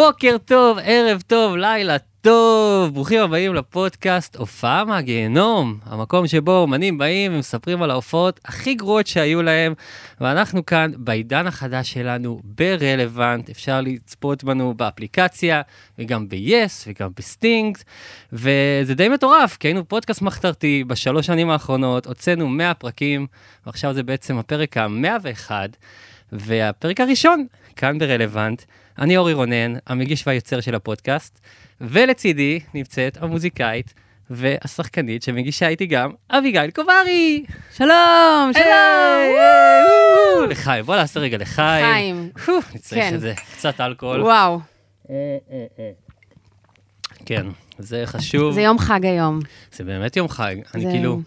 בוקר טוב, ערב טוב, לילה טוב, ברוכים הבאים לפודקאסט הופעה מהגיהנום, המקום שבו אומנים באים ומספרים על ההופעות הכי גרועות שהיו להם, ואנחנו כאן בעידן החדש שלנו ברלוונט, אפשר לצפות בנו באפליקציה, וגם ב-yes, וגם בסטינג, וזה די מטורף, כי היינו פודקאסט מחתרתי בשלוש שנים האחרונות, הוצאנו 100 פרקים, ועכשיו זה בעצם הפרק ה-101, והפרק הראשון, כאן ברלוונט. אני אורי רונן, המגיש והיוצר של הפודקאסט, ולצידי נמצאת המוזיקאית והשחקנית שמגישה איתי גם, אביגיל קוברי! שלום, שלום! לחיים, בוא נעשה רגע לחיים. חיים. נצטרך כן. את זה, קצת אלכוהול. וואו, כן, זה חשוב. זה יום חג היום. זה באמת יום חג. אני זה- כאילו,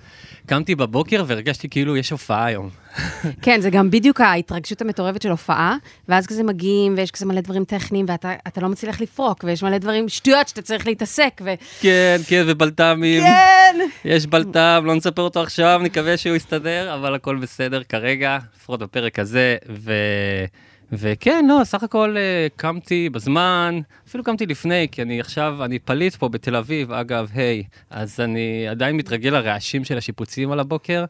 קמתי בבוקר והרגשתי כאילו יש הופעה היום. כן, זה גם בדיוק ההתרגשות המטורפת של הופעה, ואז כזה מגיעים, ויש כזה מלא דברים טכניים, ואתה אתה לא מצליח לפרוק, ויש מלא דברים, שטויות שאתה צריך להתעסק, ו... כן, כן, ובלת"מים. כן! יש בלת"ם, לא נספר אותו עכשיו, נקווה שהוא יסתדר, אבל הכל בסדר כרגע, לפחות בפרק הזה, ו... וכן, לא, סך הכל אה, קמתי בזמן, אפילו קמתי לפני, כי אני עכשיו, אני פליט פה בתל אביב, אגב, היי, אז אני עדיין מתרגל לרעשים של השיפוצים על הבוקר.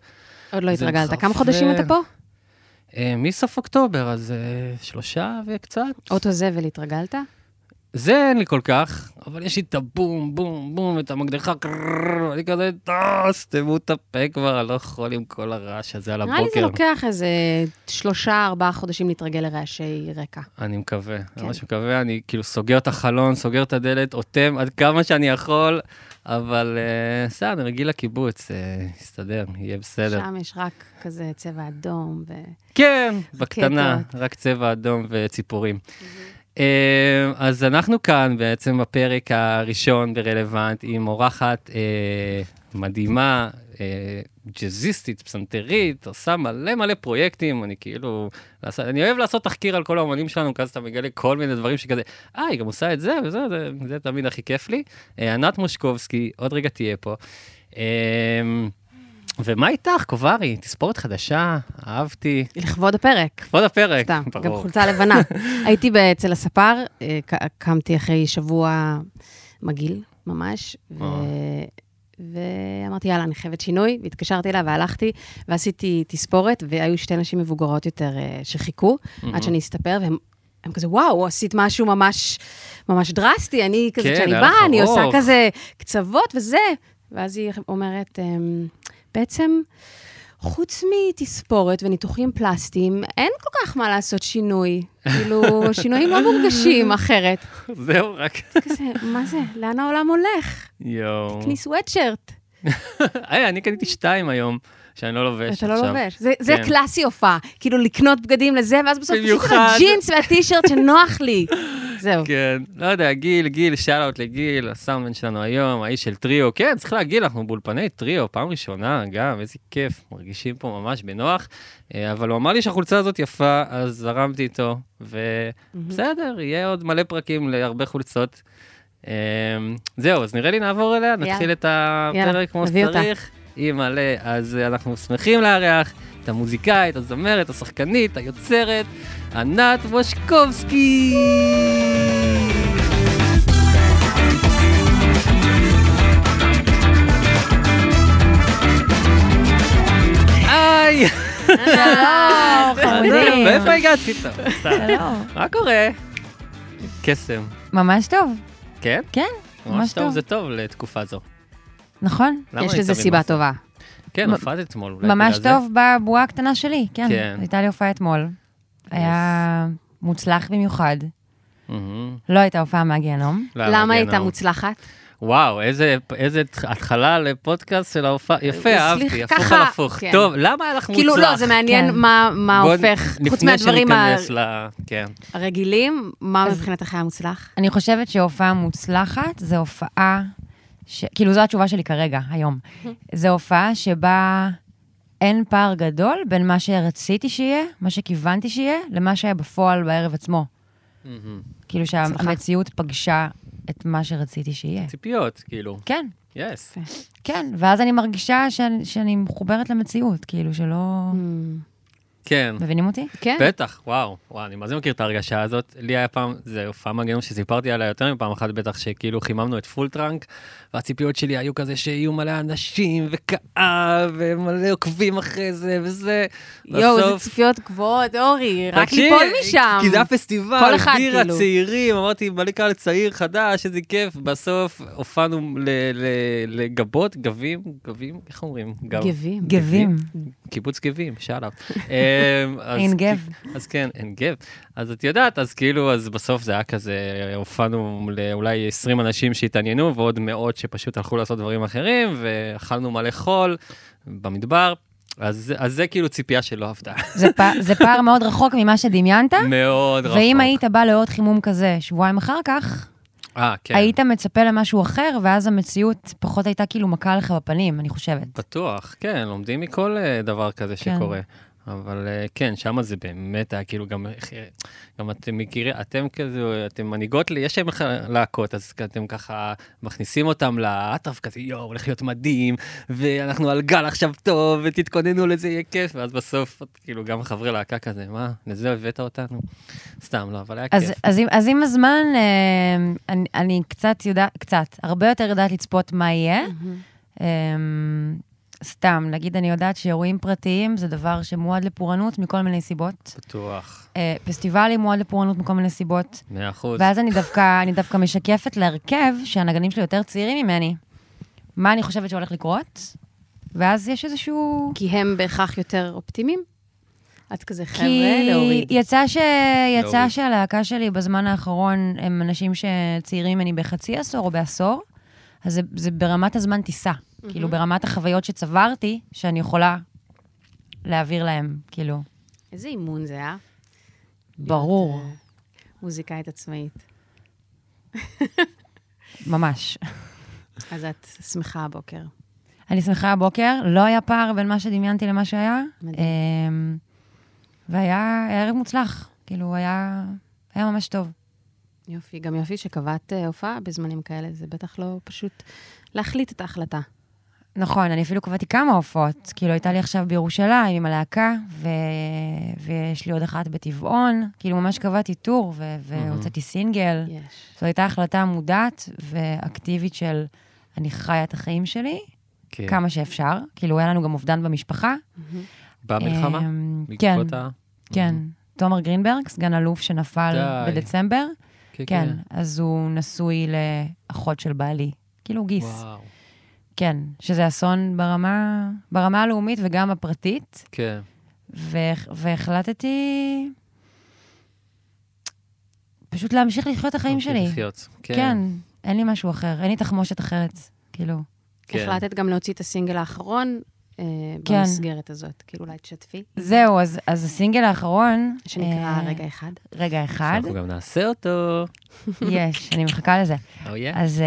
עוד לא התרגלת. כמה. חודשים אתה פה? אה, מסוף אוקטובר, אז אה, שלושה וקצת. אוטו זבל התרגלת? זה אין לי כל כך, אבל יש לי את הבום, בום, בום, את המקדחה, אני כזה, "אה, סתמו את הפה כבר, לא יכול עם כל הרעש הזה על נראה לי זה הבוקר. לוקח איזה שלושה, ארבעה חודשים להתרגל לרעשי רקע. אני מקווה, כן. ממש מקווה, אני כאילו סוגר את החלון, סוגר את הדלת, אוטם עד כמה שאני יכול, אבל אה, בסדר, אני רגיל לקיבוץ, אה, יסתדר, יהיה בסדר. שם יש רק כזה צבע אדום, ו... כן, בקטנה. רק צבע אדום וציפורים. אה, אז אנחנו כאן בעצם בפרק הראשון ברלוונט עם אורחת אה, מדהימה, אה, ג'אזיסטית, פסנתרית, עושה מלא מלא פרויקטים, אני כאילו, אני אוהב לעשות תחקיר על כל האומנים שלנו, כי אז אתה מגלה כל מיני דברים שכזה, אה, היא גם עושה את זה וזה, זה, זה תמיד הכי כיף לי. אה, ענת מושקובסקי, עוד רגע תהיה פה. ומה איתך, קוברי? תספורת חדשה, אהבתי. לכבוד הפרק. כבוד הפרק, סתם, גם ברור. חולצה לבנה. הייתי אצל הספר, אה, קמתי אחרי שבוע מגעיל, ממש, ו... ואמרתי, יאללה, אני חייבת שינוי, והתקשרתי אליו והלכתי, ועשיתי תספורת, והיו שתי נשים מבוגרות יותר אה, שחיכו. עד שאני אסתפר, והם... הם כזה, וואו, עשית משהו ממש, ממש דרסטי, אני כזה, כן, כשאני לך באה, אני עושה. כזה קצוות וזה. ואז היא אומרת, "אמ, בעצם, חוץ מתספורת וניתוחים פלסטיים, אין כל כך מה לעשות שינוי. כאילו, שינויים לא מורגשים אחרת. זהו, רק... כזה, מה זה? לאן העולם הולך? יואו. תקני סוואטשרט, היי, אני קניתי שתיים היום, שאני לא לובש אתה לא עכשיו. לובש. זה- זה כן. קלאסי הופעה, כאילו לקנות בגדים לזה, ואז בסוף פשוט. הג'ינס והטישרט שנוח לי. זהו. כן, לא יודע, גיל, גיל, שאלות לגיל, הסאונדמן שלנו היום, האיש של טריו. כן, צריך להגיד, אנחנו באולפני טריו, פעם ראשונה גם, איזה כיף, מרגישים פה ממש בנוח. אה, אבל הוא אמר לי שהחולצה הזאת יפה, אז זרמתי איתו, ובסדר, יהיה עוד מלא פרקים להרבה חולצות. אה, זהו, אז נראה לי נעבור אליה, נתחיל. את הפרק כמו. שצריך. היא מלא, אז אה, אנחנו שמחים לארח את המוזיקאית, הזמרת, השחקנית, היוצרת, ענת מושקובסקי. היי! שלום, חמודים. מאיפה הגעת פתאום? שלום. מה קורה? קסם. ממש טוב, כן? כן, ממש ממש טוב, טוב. זה טוב לתקופה זו. נכון? יש לזה סיבה מפסיד? טובה. כן, הופעת אתמול, אולי ממש בגלל זה? טוב בבועה הקטנה שלי, כן. כן. הייתה לי הופעה אתמול. היה מוצלח במיוחד. מהמם. לא הייתה הופעה מהגיהנום. למה הייתה? מוצלחת? וואו, איזה, איזה התחלה לפודקאסט של ההופעה. יפה, סליחה, אהבתי, הפוך ככה, על הפוך. כן. טוב, למה היה לך מוצלח? כאילו, לא, זה מעניין כן. מה מה בוא הופך, חוץ מהדברים שניכנס ל... כן. הרגילים, מה מבחינתך היה מוצלח? אני חושבת שהופעה מוצלחת זה הופעה, ש... כאילו זו התשובה שלי כרגע, היום. זו הופעה שבה אין פער גדול בין מה שרציתי שיהיה, מה שכיוונתי שיהיה, למה שהיה בפועל בערב עצמו. כאילו. שהמציאות פגשה את מה שרציתי שיהיה. ציפיות, כאילו. כן, יס. כן, ואז אני מרגישה שאני, שאני מחוברת למציאות, כאילו שלא... Hmm. כן. מבינים אותי? כן. בטח, וואו, וואו, אני מה זה מכיר את ההרגשה הזאת. לי היה פעם, זה הופעה מהגיהנום שסיפרתי עליה יותר מפעם אחת בטח, שכאילו חיממנו את פול טראנק, והציפיות שלי היו כזה שיהיו מלא אנשים, וקהל, ומלא עוקבים אחרי זה, וזה. יואו, איזה בסוף- ציפיות גבוהות, אורי, רק ליפול משם. כי זה היה פסטיבל, כל אחד, בירה, כאילו. צעירים, אמרתי, מלא קהל צעיר, חדש, איזה כיף. בסוף הופענו ל- ל- לגבות, גבים, גבים, איך אומרים? גב- גבים. גבים. קיבוץ גבים, שאלאפ. אין גב. אז כן, אין גב. אז את יודעת, אז כאילו, אז בסוף זה היה כזה, הופענו לאולי 20 אנשים שהתעניינו, ועוד מאות שפשוט הלכו לעשות דברים אחרים, ואכלנו מלא חול במדבר. אז, אז זה כאילו ציפייה שלא עבדה. זה פ- זה פער מאוד רחוק ממה שדמיינת, מאוד רחוק. ואם היית בא לעוד חימום כזה שבועיים אחר כך, אה, כן. היית מצפה למשהו אחר, ואז המציאות פחות הייתה כאילו מכה לך בפנים, אני חושבת. בטוח, כן, לומדים מכל אה, דבר כזה כן. שקורה. אבל אה, כן, שם זה באמת היה כאילו גם, גם אתם מכירים, אתם כזה, אתם מנהיגות לי, יש להם להקות, אז אתם ככה מכניסים אותם לאטרף כזה, יואו, הולך להיות מדהים, ואנחנו על גל עכשיו טוב, ותתכוננו לזה, יהיה כיף, ואז בסוף, כאילו, גם חברי להקה כזה, מה, לזה הבאת אותנו? סתם, לא, אבל היה אז, כיף. אז, עם, אז עם הזמן, אה, אני, אני קצת יודעת, קצת, הרבה יותר יודעת לצפות מה יהיה. אה, סתם, נגיד, אני יודעת שאירועים פרטיים זה דבר שמועד לפורענות מכל מיני סיבות. בטוח, אה, פסטיבלים מועד לפורענות מכל מיני סיבות. מאה אחוז. ואז אני דווקא, אני דווקא משקפת להרכב שהנגנים שלי יותר צעירים ממני. מה אני חושבת שהולך לקרות? ואז יש איזשהו... כי הם בהכרח יותר אופטימיים? את כזה חבר'ה כי להוריד. יצא, ש... יצא להוריד. שהלהקה שלי בזמן האחרון הם אנשים שצעירים ממני בחצי עשור או בעשור, אז זה, זה ברמת הזמן טיסה. כאילו, ברמת החוויות שצברתי, שאני יכולה להעביר להם, כאילו, איזה אימון זה, אה? ברור, להיות, אה, מוזיקאית עצמאית. ממש. אז את שמחה הבוקר. אני שמחה הבוקר, לא היה פער בין מה שדמיינתי למה שהיה. מדהים. אמ, והיה ערב מוצלח, כאילו, היה, היה ממש טוב. יופי, גם יופי שקבעת אה, הופעה בזמנים כאלה, זה בטח לא פשוט להחליט את ההחלטה. נכון, אני אפילו קבעתי כמה הופעות. כאילו, הייתה לי עכשיו בירושלים עם הלהקה, ו... ויש לי עוד אחת בטבעון. כאילו, ממש קבעתי טור, ו... והוצאתי סינגל. יש. זו הייתה החלטה מודעת ואקטיבית של אני חיה את החיים שלי, כן. כמה שאפשר. כאילו, היה לנו גם אובדן במשפחה. במלחמה? אמ, כן. כן. תומר גרינברג, סגן אלוף שנפל. בדצמבר. כן, אז הוא נשוי לאחות של בעלי. כאילו, גיס. וואו, כן, שזה אסון ברמה, ברמה הלאומית וגם הפרטית, כן. והח- והחלטתי פשוט להמשיך לחיות את החיים להמשיך שלי. לחיות. כן. אין לי משהו אחר, אין לי תחמושת אחרת, כאילו. כן. החלטת גם להוציא את הסינגל האחרון אה, כן. במסגרת הזאת. כאילו, אולי תשתפי. זהו, אז, אז הסינגל האחרון... שנקרא אה, רגע אחד. רגע אחד, אנחנו גם נעשה אותו. יש, אני מחכה לזה. Oh, yeah. אז, אה,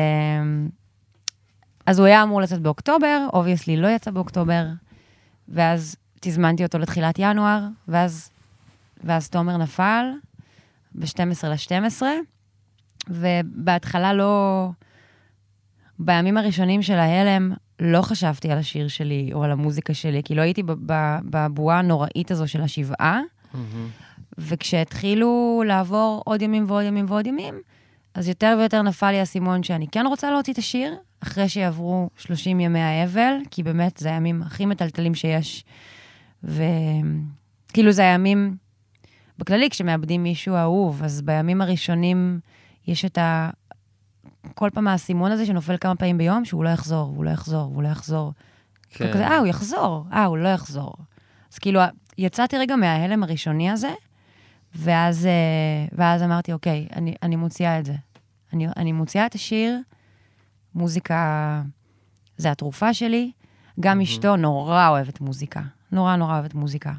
אז הוא היה אמור לצאת באוקטובר, obviously לא יצא באוקטובר, ואז תזמנתי אותו לתחילת ינואר, ואז, ואז תומר נפל ב-12 ל-12, ובהתחלה לא... בימים הראשונים של ההלם, לא חשבתי על השיר שלי או על המוזיקה שלי, כי לא הייתי בבועה הנוראית הזו של השבעה. מהמם. וכשהתחילו לעבור עוד ימים ועוד ימים ועוד ימים, אז יותר ויותר נפל לי האסימון שאני כן רוצה להוציא את השיר, אחרי שיעברו 30 ימי האבל, כי באמת זה הימים הכי מטלטלים שיש. וכאילו זה הימים, בכללי, כשמאבדים מישהו אהוב, אז בימים הראשונים יש את ה... כל פעם האסימון הזה שנופל כמה פעמים ביום, שהוא לא יחזור, הוא לא יחזור, הוא לא יחזור. כן. כזה, אה, הוא יחזור, אה, הוא לא יחזור. אז כאילו, יצאתי רגע מההלם הראשוני הזה, ואז, אה, ואז אמרתי, אוקיי, אני, אני מוציאה את זה. אני, אני מוציאה את השיר, מוזיקה זה התרופה שלי. גם אשתו נורא אוהבת מוזיקה, נורא נורא אוהבת מוזיקה.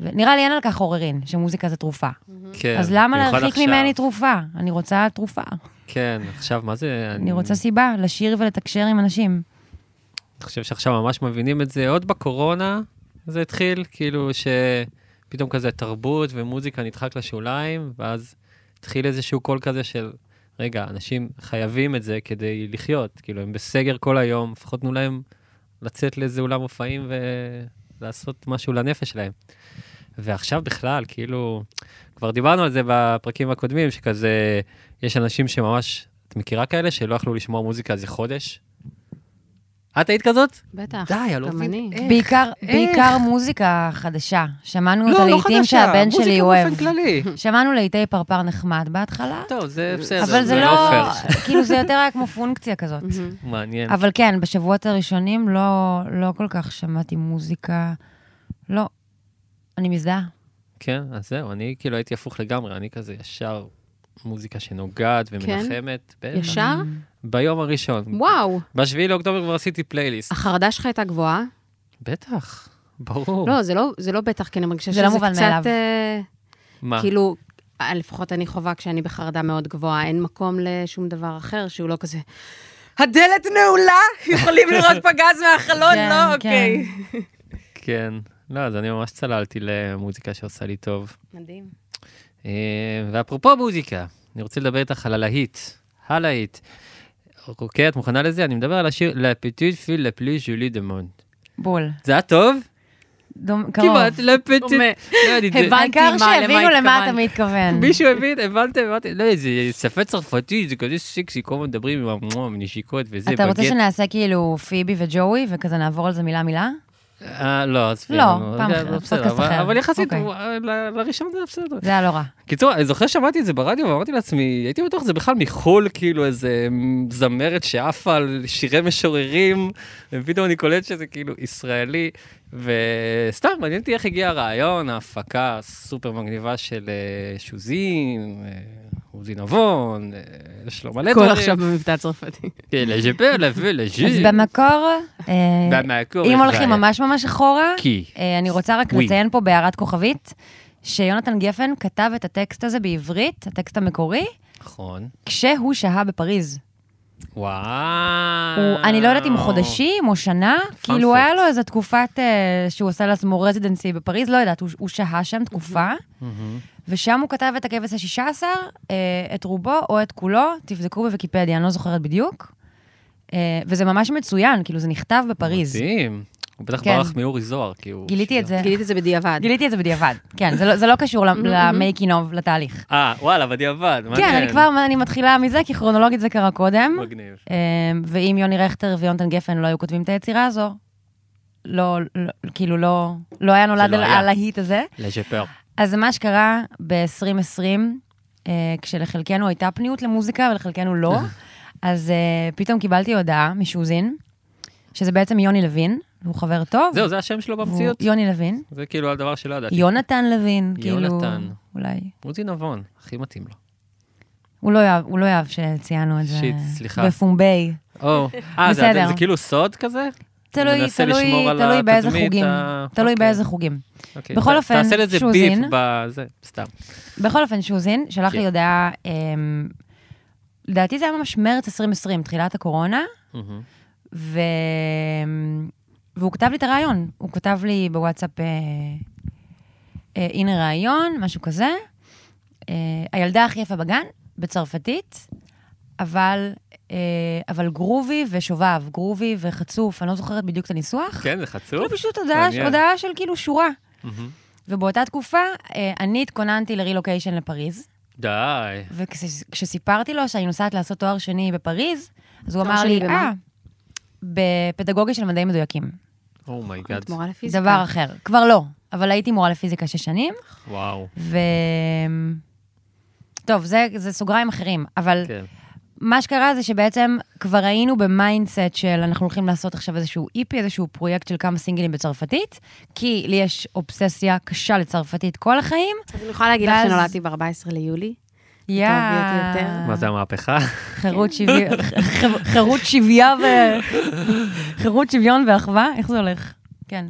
ונראה לי אין על כך עוררין, שמוזיקה זה תרופה. כן. אז למה להרחיק עכשיו. ממני תרופה? אני רוצה תרופה. כן, עכשיו, מה זה... אני רוצה סיבה לשיר ולתקשר עם אנשים. אני חושב שעכשיו ממש מבינים את זה, עוד בקורונה זה התחיל, כאילו שפתאום כזה תרבות ומוזיקה נדחק לשוליים, ואז התחיל איזשהו קול כזה של, רגע, אנשים חייבים את זה כדי לחיות, כאילו הם בסגר כל היום, לפחות תנו להם לצאת לאיזה אולם מופעים ולעשות משהו לנפש שלהם. ועכשיו בכלל, כאילו, כבר דיברנו על זה בפרקים הקודמים, שכזה, יש אנשים שממש, את מכירה כאלה שלא יכלו לשמוע מוזיקה איזה חודש? את היית כזאת? בטח, די, אני לא גם מבין. אני. איך? בעיקר, איך? בעיקר מוזיקה חדשה. שמענו את לא, לא הלעיתים חדשה, שהבן שלי מוזיקה אוהב. באופן כללי. שמענו לעיתי פרפר נחמד בהתחלה, טוב, זה בסדר, אבל זה לא, פייר. כאילו זה יותר היה כמו פונקציה כזאת. מעניין. אבל כן, בשבועות הראשונים לא, לא כל כך שמעתי מוזיקה. לא. אני מזדהה. כן, אז זהו, אני כאילו הייתי הפוך לגמרי, אני כזה ישר מוזיקה שנוגעת ומנחמת. בטח. ישר? ביום הראשון. וואו, בשביעי לאוקטובר כבר עשיתי פלייליסט. החרדה שלך הייתה גבוהה? בטח, ברור. לא, זה לא, זה לא בטח, כי אני מרגישה זה שזה לא מובן קצת... מאליו. אה, מה? כאילו, אה, לפחות אני חווה כשאני בחרדה מאוד גבוהה, אין מקום לשום דבר אחר שהוא לא כזה... הדלת נעולה, יכולים לראות פגז מהחלון, כן, לא, אוקיי. כן. לא, אז אני ממש צללתי למוזיקה שעושה לי טוב. מדהים. אה, ואפרופו מוזיקה, אני רוצה לדבר איתך על הלהיט. הלהיט. אוקיי, את מוכנה לזה? אני מדבר על השיר La petite fille la plus jolie de monde. בול. זה היה טוב? דום, קרוב. כמעט, La petite... דומה. לא, הבנתי העיקר מה- שהבינו למה אתה. מתכוון. מישהו הבין? הבנתם? הבנתי. לא, זה שפה צרפתית, זה כזה סקסי, כל הזמן מדברים עם המ- הנשיקות וזה, אתה רוצה. שנעשה כאילו פיבי וג'וי, וכזה נעבור על זה מילה-מילה? אה, לא, עזבי. לא, פעם אחרת, בסדר, פודקאסט אבל- אחר. אבל יחסית, אוקיי. ל- לראשון זה בסדר. זה היה לא רע. קיצור, אני זוכר שמעתי את זה ברדיו ואמרתי לעצמי, הייתי בטוח שזה בכלל מחו"ל, כאילו איזה זמרת שעפה על שירי משוררים, ופתאום אני קולט שזה כאילו ישראלי, וסתם, מעניין אותי איך הגיע הרעיון, ההפקה הסופר מגניבה של אה, שוזין, אה, עוזי נבון, אה, יש לו מלא הכל דברים. עכשיו במבטא צרפתי. כן, לז'פר, לבוא, אז לז'י. במקור, אה, במקור אם הולכים. ממש ממש אחורה. אה, אני רוצה רק. לציין פה בהערת כוכבית, שיונתן גפן כתב את הטקסט הזה בעברית, הטקסט המקורי, נכון. כשהוא שהה בפריז. וואו. הוא, אני לא יודעת אם חודשים או שנה, כאילו. היה לו איזו תקופת אה, שהוא עשה לעצמו רזידנסי בפריז, לא יודעת, הוא, הוא שהה שם תקופה, מהמם. ושם הוא כתב את הכבש השישה עשר, אה, את רובו או את כולו, תבדקו בוויקיפדיה, אני לא זוכרת בדיוק. אה, וזה ממש מצוין, כאילו זה נכתב בפריז. מדהים. הוא בטח כן. ברח מאורי זוהר, כי הוא... גיליתי את זה, גיליתי את זה בדיעבד. גיליתי את זה בדיעבד. כן, זה לא, זה לא קשור ל making of, לתהליך. אה, וואלה, בדיעבד, מעניין. כן, אני כבר, אני מתחילה מזה, כי כרונולוגית זה קרה קודם. מגניב. אה, ואם יוני רכטר ויונתן גפן לא היו כותבים את היצירה הזו, לא, לא כאילו לא, לא היה נולד לא על. הלהיט הזה. לז'פר. אז מה שקרה ב-2020, אה, כשלחלקנו הייתה פניות למוזיקה ולחלקנו לא, אז אה, פתאום קיבלתי הודעה משוזין, שזה בעצם יוני לוין, הוא חבר טוב. זהו, זה השם שלו והוא- במציאות? יוני לוין. זה כאילו הדבר שלא ידעתי. יונתן לוין, כאילו, יונתן. אולי. עוזי נבון, הכי מתאים לו. הוא לא יאהב, הוא לא יאהב שציינו את זה שיט, סליחה. בפומבי. או, אה, זה- בסדר. זה כאילו סוד כזה? תלוי, תלוי, תלוי באיזה חוגים. ה- תלוי אוקיי. באיזה חוגים. אוקיי. בכל ת- אופן, תעשה לזה שוזין. ביף בזה, סתם. בכל אופן, שוזין שלח כן. לי הודעה, אמ, לדעתי זה היה ממש מרץ 2020, תחילת הקורונה. ו... והוא כתב לי את הרעיון. הוא כתב לי בוואטסאפ, אה, אה, הנה רעיון, משהו כזה. אה, הילדה הכי יפה בגן, בצרפתית, אבל, אה, אבל groovy ושובב, groovy וחצוף, אני לא זוכרת בדיוק את הניסוח. כן, זה חצוף? כאילו פשוט הודעה. הודעה של כאילו שורה. מהמם. ובאותה תקופה, אה, אני התכוננתי לרילוקיישן לפריז, די. וכשסיפרתי לו שאני נוסעת לעשות תואר שני בפריז, אז הוא אמר לי? אה, בפדגוגיה של מדעים מדויקים. Oh my god. את מורה לפיזיקה. דבר אחר. כבר לא, אבל הייתי מורה לפיזיקה שש שנים, וואו. ו... טוב, זה, זה סוגריים אחרים, אבל כן. מה שקרה זה שבעצם כבר היינו ב mindset של אנחנו הולכים לעשות עכשיו איזשהו EP, איזשהו פרויקט של כמה סינגלים בצרפתית, כי לי יש אובססיה קשה לצרפתית כל החיים. אז אני יכולה להגיד לך ואז- שנולדתי ב-14 ליולי. יא. מה זה המהפכה? חירות שוויון, חירות שוויה ו... חירות שוויון ואחווה, איך זה הולך? כן,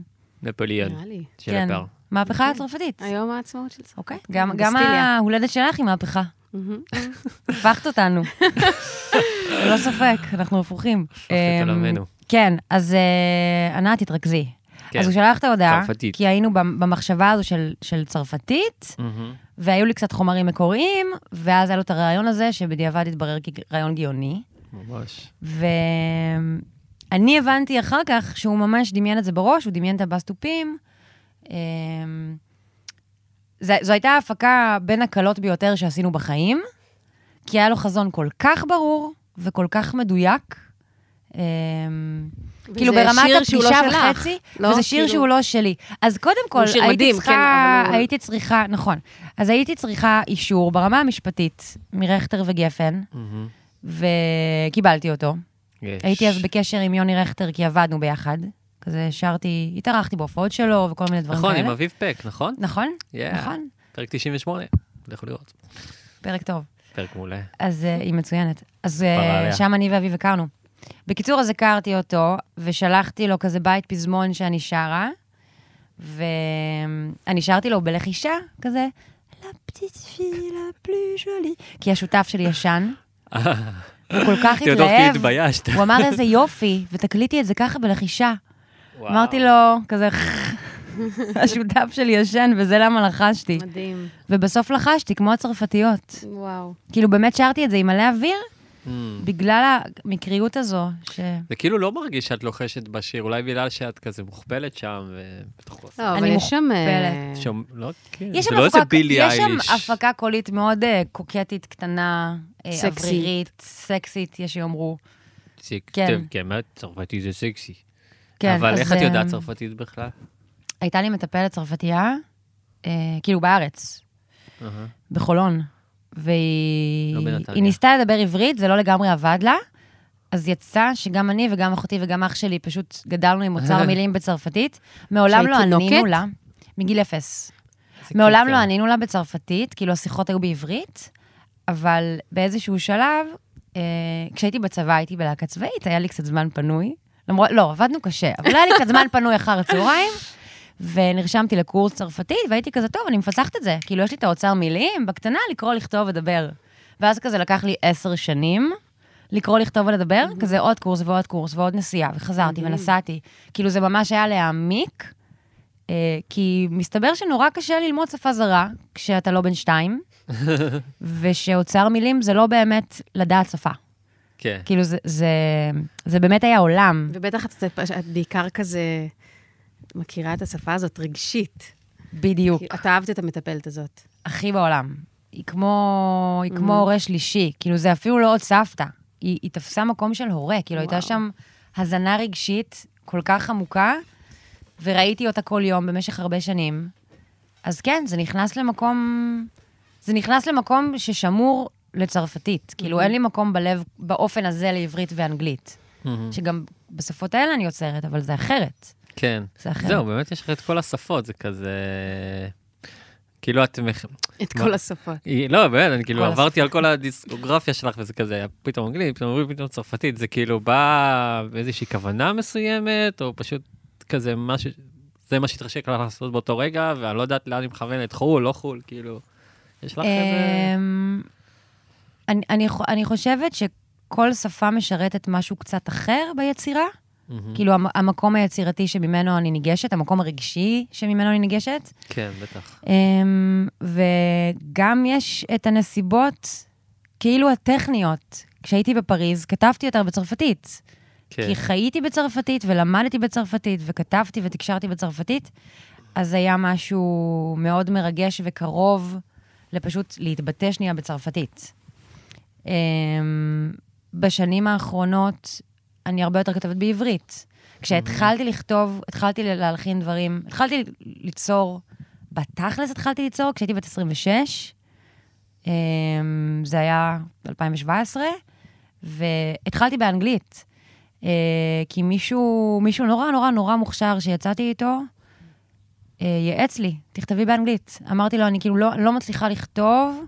לי. של כן. הפר. מהפכה הצרפתית. היום העצמאות של צרפת. אוקיי, גם, בסטיליה. ההולדת שלך היא מהפכה. הפכת אותנו. ללא ספק, אנחנו הפוכים. הפכת את אמ, עולמנו. כן, אז אה, ענת, תתרכזי. כן. אז הוא שלח את ההודעה, צרפתית. כי היינו במ- במחשבה הזו של, של צרפתית. והיו לי קצת חומרים מקוריים, ואז היה לו את הרעיון הזה, שבדיעבד התברר כרעיון גאוני. ממש. ואני הבנתי אחר כך שהוא ממש דמיין את זה בראש, הוא דמיין את הבאסטופים, אמ, זה, זו הייתה ההפקה בין הקלות ביותר שעשינו בחיים, כי היה לו חזון כל כך ברור וכל כך מדויק. כאילו ברמת לא הפגישה שלך, וחצי, לא? וזה שיר כאילו- שהוא לא שלי. אז קודם כל, הייתי מדהים, צריכה, כן, אבל הייתי צריכה, נכון. אז הייתי צריכה אישור ברמה המשפטית מרכטר וגפן, וקיבלתי אותו. יש. הייתי אז בקשר עם יוני רכטר, כי עבדנו ביחד. כזה שרתי, התארחתי בהופעות שלו וכל מיני דברים נכון, כאלה. עם אביב פק, נכון? נכון, Yeah. נכון. פרק 98, לכו לראות. פרק טוב. פרק מעולה. אז uh, היא מצוינת. אז uh. שם אני ואביב הכרנו. בקיצור, אז הכרתי אותו, ושלחתי לו כזה בית פזמון שאני שרה, ואני שרתי לו בלחישה, כזה, La petite fille la plus jolie, כי השותף שלי ישן, הוא כל כך התלהב. הוא אמר איזה יופי, ותקליטי את זה ככה בלחישה. אמרתי לו, כזה, השותף שלי ישן, וזה למה לחשתי. מדהים. ובסוף לחשתי, כמו הצרפתיות. וואו. כאילו, באמת שרתי את זה עם מלא אוויר, Mm. בגלל המקריות הזו, ש... זה כאילו לא מרגיש שאת לוחשת בשיר, אולי בגלל שאת כזה מוכפלת שם, ובטח לא אבל אני יש שם... אה, מוכפלת. שם, לא, כן, יש זה שם לא איזה בילי יש אייליש. שם הפקה קולית מאוד אה, קוקטית, קטנה, אה, סקסית. אוורירית, סקסית, יש שיאמרו. סק- כן. טוב, כן, מה, צרפתי זה סקסי. כן, אבל אז, איך את יודעת צרפתית בכלל? הייתה לי מטפלת צרפתייה, אה, כאילו בארץ, אהה. בחולון, והיא. היא ניסתה לדבר עברית, זה לא לגמרי עבד לה. אז יצא שגם אני וגם אחותי וגם אח שלי פשוט גדלנו עם אוצר מילים בצרפתית. מעולם לא ענינו? לה, מגיל אפס. מעולם. לא ענינו לה בצרפתית, כאילו השיחות היו בעברית, אבל באיזשהו שלב, אה, כשהייתי בצבא, הייתי בלהקה צבאית, היה לי קצת זמן פנוי. למרות, לא, עבדנו קשה, אבל היה לי קצת זמן פנוי אחר הצהריים, ונרשמתי לקורס צרפתית, והייתי כזה, טוב, אני מפצחת את זה. כאילו, יש לי את האוצר מילים, בקטנה, לקרוא, לכתוב ולדבר. ואז כזה לקח לי עשר שנים לקרוא, לכתוב ולדבר, כזה עוד קורס ועוד קורס ועוד נסיעה, וחזרתי מדהים. ונסעתי. כאילו, זה ממש היה להעמיק, אה, כי מסתבר שנורא קשה ללמוד שפה זרה כשאתה לא בן שתיים, ושאוצר מילים זה לא באמת לדעת שפה. כן. כאילו, זה, זה, זה באמת היה עולם. ובטח את, את בעיקר כזה מכירה את השפה הזאת רגשית. בדיוק. כי את אהבת את המטפלת הזאת. הכי בעולם. היא כמו, היא כמו Mhm. הורה שלישי. כאילו, זה אפילו לא עוד סבתא. היא, היא תפסה מקום של הורה. כאילו, הייתה וואו. שם הזנה רגשית כל כך עמוקה, וראיתי אותה כל יום במשך הרבה שנים. אז כן, זה נכנס למקום... זה נכנס למקום ששמור לצרפתית. כאילו, Mhm. אין לי מקום בלב באופן הזה לעברית ואנגלית. מהמם. שגם בשפות האלה אני יוצרת, אבל זה אחרת. כן. זה אחרת. זהו, באמת יש לך את כל השפות, זה כזה... כאילו את... את? כל השפות. לא, באמת, אני כאילו עברתי על כל הדיסקוגרפיה שלך, וזה כזה, פתאום אנגלית, פתאום עברית, פתאום צרפתית, זה כאילו בא באיזושהי כוונה מסוימת, או פשוט כזה משהו, זה מה שהתרשק לך לעשות באותו רגע, ואני לא יודעת לאן היא מכוונת, חו"ל, לא חו"ל, כאילו, יש לך איזה... אמ, אני חושבת שכל שפה משרתת משהו קצת אחר ביצירה. מהמם. כאילו, המ- המקום היצירתי שממנו אני ניגשת, המקום הרגשי שממנו אני ניגשת. כן, בטח. אמ, וגם יש את הנסיבות, כאילו הטכניות. כשהייתי בפריז, כתבתי יותר בצרפתית. כן. כי חייתי בצרפתית ולמדתי בצרפתית וכתבתי ותקשרתי בצרפתית, אז היה משהו מאוד מרגש וקרוב לפשוט להתבטא שנייה בצרפתית. אמ, בשנים האחרונות אני הרבה יותר כותבת בעברית. כשהתחלתי לכתוב, התחלתי להלחין דברים, התחלתי ליצור, בתכלס התחלתי ליצור כשהייתי בת 26, אמ, זה היה 2017, והתחלתי באנגלית. אה, כי מישהו, מישהו נורא נורא נורא מוכשר שיצאתי איתו, אה, ייעץ לי, תכתבי באנגלית. אמרתי לו, אני כאילו לא, לא מצליחה לכתוב,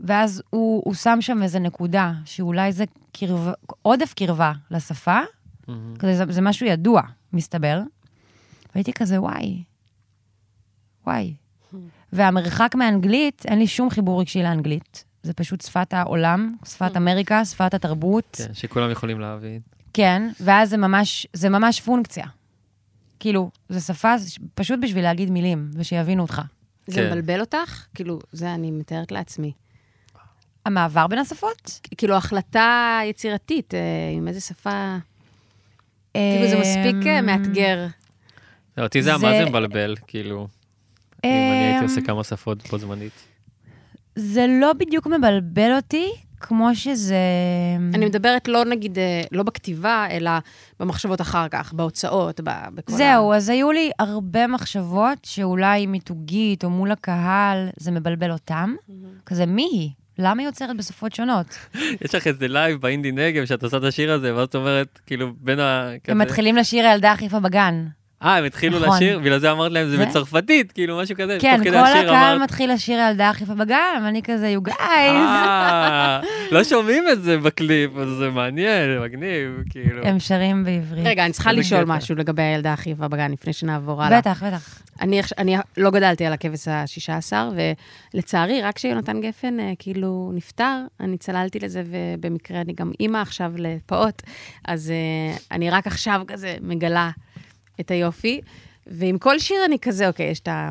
ואז הוא, הוא שם שם איזה נקודה, שאולי זה קרבה, עודף קרבה לשפה, מהמם. כזה, זה, זה משהו ידוע, מסתבר. והייתי כזה, וואי, וואי. והמרחק מאנגלית, אין לי שום חיבור רגשי לאנגלית. זה פשוט שפת העולם, שפת אמריקה, שפת התרבות. כן, שכולם יכולים להבין. כן, ואז זה ממש, זה ממש פונקציה. כאילו, זו שפה זה פשוט בשביל להגיד מילים, ושיבינו אותך. זה כן. מבלבל אותך? כאילו, זה אני מתארת לעצמי. המעבר בין השפות? כאילו, החלטה יצירתית, אה, עם איזה שפה... כאילו, זה מספיק אה, אמ, מאתגר. לא, אותי זה מה זה מבלבל, כאילו. אם אני הייתי אמ, עושה כמה שפות בו זמנית. זה לא בדיוק מבלבל אותי, כמו שזה... אני מדברת לא נגיד, אה, לא בכתיבה, אלא במחשבות אחר כך, בהוצאות, ב- בכל ה... זהו, אז היו לי הרבה מחשבות שאולי מיתוגית או מול הקהל, זה מבלבל אותם. כזה, מי היא? למה היא יוצרת בשפות שונות? יש לך איזה לייב באינדי נגב שאת עושה את השיר הזה, ואז את אומרת, כאילו, בין ה... הם מתחילים לשיר הילדה הכי יפה בגן. אה, הם התחילו נכון. לשיר, בגלל זה אמרת להם, זה זה- בצרפתית, כאילו, משהו כזה. כן, כל הקהל אמרת, מתחיל לשיר הילדה הכי יפה בגן, ואני כזה, you guys. אה, לא שומעים את זה בקליפ, אז זה מעניין, מגניב, כאילו. הם שרים בעברית. רגע, אני צריכה לשאול קטע. משהו לגבי הילדה הכי יפה בגן, לפני שנעבור הלאה. בטח, בטח. אני, אני לא גדלתי על הכבש השישה עשר, ולצערי, רק כשיונתן גפן אה, כאילו נפטר, אני צללתי לזה, ובמקרה אני גם אימא עכשיו לפעוט, אז אה, אני רק עכשיו כזה מגלה את היופי. ועם כל שיר אני כזה, אוקיי, יש את, ה,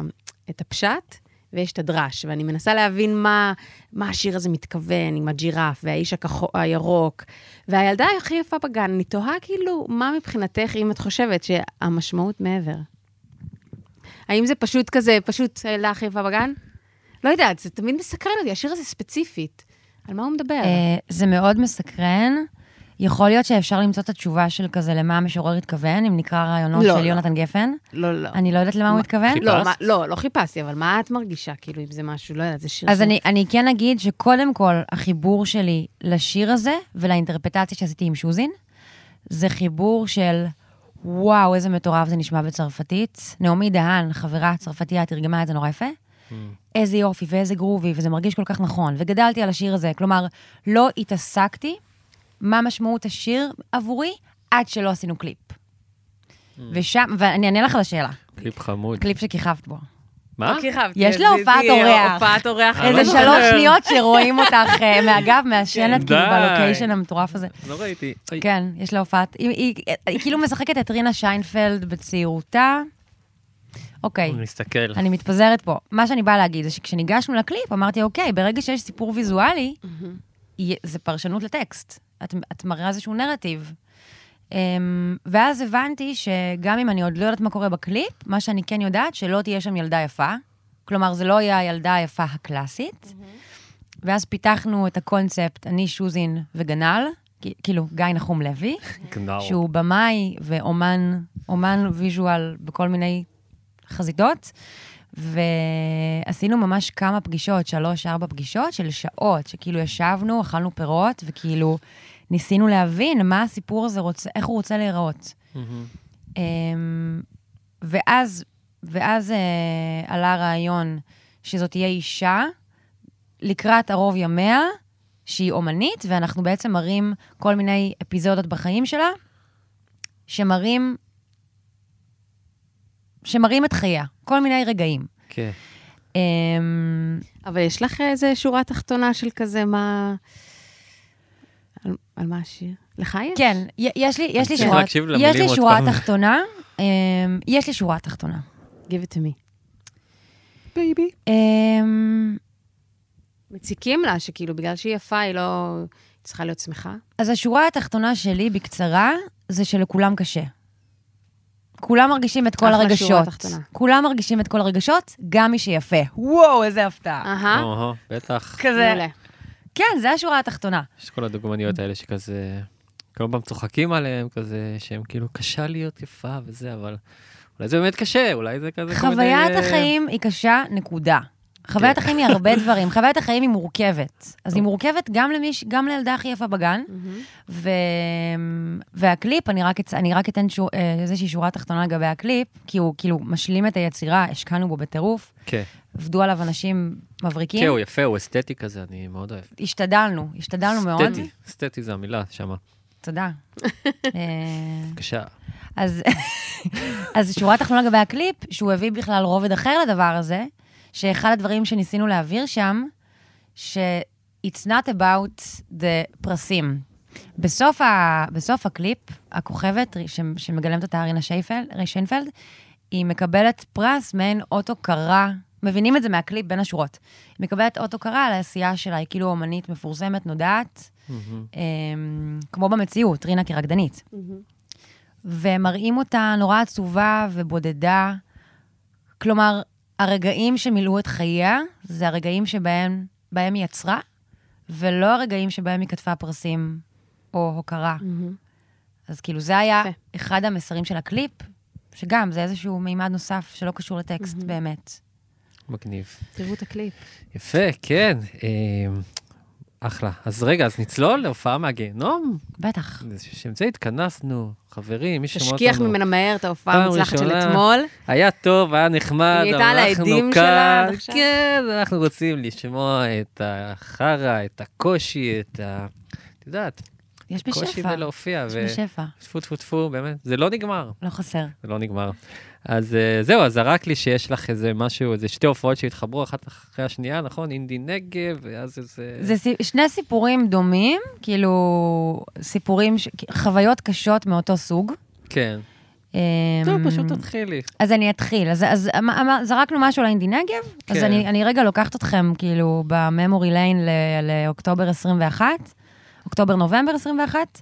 את הפשט ויש את הדרש, ואני מנסה להבין מה, מה השיר הזה מתכוון, עם הג'ירף והאיש הכחו, הירוק, והילדה הכי יפה בגן. אני תוהה כאילו, מה מבחינתך, אם את חושבת שהמשמעות מעבר? האם זה פשוט כזה, פשוט הילדה הכי יפה בגן? לא יודעת, זה תמיד מסקרן אותי, השיר הזה ספציפית. על מה הוא מדבר? אה, זה מאוד מסקרן. יכול להיות שאפשר למצוא את התשובה של כזה למה המשורר התכוון, אם נקרא רעיונות לא, של לא. יונתן גפן. לא, לא. אני לא יודעת למה הוא מה- התכוון. חיפשת? לא, מה, לא, לא חיפשתי, אבל מה את מרגישה, כאילו, אם זה משהו, לא יודעת, זה שיר... אז אני, אני כן אגיד שקודם כל, החיבור שלי לשיר הזה ולאינטרפטציה שעשיתי עם שוזין, זה חיבור של וואו, איזה מטורף זה נשמע בצרפתית. נעמי דהן, חברה צרפתייה, תרגמה את זה נורא יפה. איזה יופי ואיזה גרובי, וזה מרגיש כל כך נכון. וגדלתי על השיר הזה. כלומר, לא התעסקתי מה משמעות השיר עבורי עד שלא עשינו קליפ. ושם, ואני אענה לך על השאלה, קליפ חמוד. קליפ שכיכבת בו. מה? לא כיכבתי, יש לה הופעת אורח. הופעת אורח. לא איזה. שלוש שניות שרואים אותך אה, מהגב, מעשנת, כן, כאילו. בלוקיישן המטורף הזה. לא ראיתי. כן, יש לה הופעת, היא- כאילו משחקת את רינה שיינפלד בצעירותה. אוקיי, אני מסתכל. אני מתפזרת פה. מה שאני באה להגיד זה שכשניגשנו לקליפ, אמרתי, אוקיי, ברגע שיש סיפור ויזואלי, זה פרשנות לטקסט. את, את מראה איזשהו נרטיב. אמ, ואז הבנתי שגם אם אני עוד לא יודעת מה קורה בקליפ, מה שאני כן יודעת, שלא תהיה שם ילדה יפה. כלומר, זה לא יהיה הילדה היפה הקלאסית. ואז פיתחנו את הקונספט, אני, שוזין וגנל, כאילו, גיא נחום לוי. שהוא במאי ואומן אומן visual בכל מיני חזיתות. ועשינו ממש כמה פגישות, שלוש, ארבע פגישות של שעות, שכאילו ישבנו, אכלנו פירות, וכאילו ניסינו להבין מה הסיפור הזה רוצה, איך הוא רוצה להיראות. מהמם. אמ, ואז, ואז אה, עלה הרעיון שזאת תהיה אישה לקראת ערוב ימיה, שהיא אומנית, ואנחנו בעצם מראים כל מיני אפיזודות בחיים שלה, שמראים, שמראים את חייה, כל מיני רגעים. כן. אמ, אבל יש לך איזה שורה תחתונה של כזה, מה... על, על מה השיר? לך יש? כן, יש לי, יש לי שורה, יש לי שורה. תחתונה, אמ, יש לי שורה תחתונה. Give it to me. baby. אמ, מציקים לה, שכאילו, בגלל שהיא יפה, היא לא... היא צריכה להיות שמחה? אז השורה התחתונה שלי, בקצרה, זה שלכולם קשה. כולם מרגישים את כל הרגשות. כולם מרגישים את כל הרגשות, גם מי שיפה. וואו, איזה הפתעה. אהה, בטח. כזה. כן, זה השורה התחתונה. יש כל הדוגמניות האלה שכזה, כל פעם צוחקים עליהם, כזה, שהם כאילו, קשה להיות יפה וזה, אבל אולי זה באמת קשה, אולי זה כזה. חוויית החיים היא קשה, נקודה. חוויית כן. החיים היא הרבה דברים. חוויית החיים היא מורכבת. אז היא מורכבת גם, למיש, גם לילדה הכי יפה בגן, ו... והקליפ, אני רק, אצ... אני רק אתן שור... אה, איזושהי שורה תחתונה לגבי הקליפ, כי הוא כאילו משלים את היצירה, השקענו בו בטירוף, כן. עבדו עליו אנשים מבריקים. כן, הוא יפה, הוא אסתטי כזה, אני מאוד אוהב. השתדלנו, השתדלנו מאוד. אסתטי, אסתטי זה המילה שמה. תודה. אה, בבקשה. אז, אז שורה תחתונה לגבי הקליפ, שהוא הביא בכלל רובד אחר לדבר הזה, שאחד הדברים שניסינו להעביר שם, ש-it's not about the פרסים. בסוף, ה, בסוף הקליפ, הכוכבת ש, שמגלמת אותה רינה שייפלד, שיינפלד, היא מקבלת פרס מעין אות הוקרה, מבינים את זה מהקליפ בין השורות. היא מקבלת אות הוקרה על העשייה שלה, היא כאילו אומנית מפורסמת, נודעת, מהמם. אמ, כמו במציאות, רינה כרקדנית. ומראים אותה נורא עצובה ובודדה. כלומר, הרגעים שמילאו את חייה, זה הרגעים שבהם בהם היא יצרה, ולא הרגעים שבהם היא קטפה פרסים או הוקרה. מהמם. אז כאילו, זה היה יפה. אחד המסרים של הקליפ, שגם, זה איזשהו מימד נוסף שלא קשור לטקסט באמת. מגניב. תראו את הקליפ. יפה, כן. אחלה. אז רגע, אז נצלול להופעה מהגיהנום? בטח. לשם זה התכנסנו, חברים, מי ששמע אותנו. תשכיח ממנה מהר את ההופעה המוצלחת של. אתמול. היה טוב, היה נחמד, היא הייתה על אנחנו העדים כאן. שלה. כן, אנחנו רוצים לשמוע את החרא, את הקושי, את ה... את יודעת, יש קושי בשפע. בלהופיע. יש ו- בשפע. טפו טפו טפו, באמת, זה לא נגמר, לא חסר. זה לא נגמר. אז אה, זהו, אז זרק לי שיש לך איזה משהו, איזה שתי הופעות שהתחברו אחת אחרי השנייה, נכון? אינדי נגב, ואז איזה... זה סי- שני סיפורים דומים, כאילו, סיפורים, ש- חוויות קשות מאותו סוג. כן. אמ, טוב, פשוט תתחילי. אז אני אתחיל. אז, אז אמ- אמ- זרקנו משהו לאינדי נגב, אז כן. אני, אני רגע לוקחת אתכם, כאילו, בממורי ליין לאוקטובר 21, אוקטובר-נובמבר 21,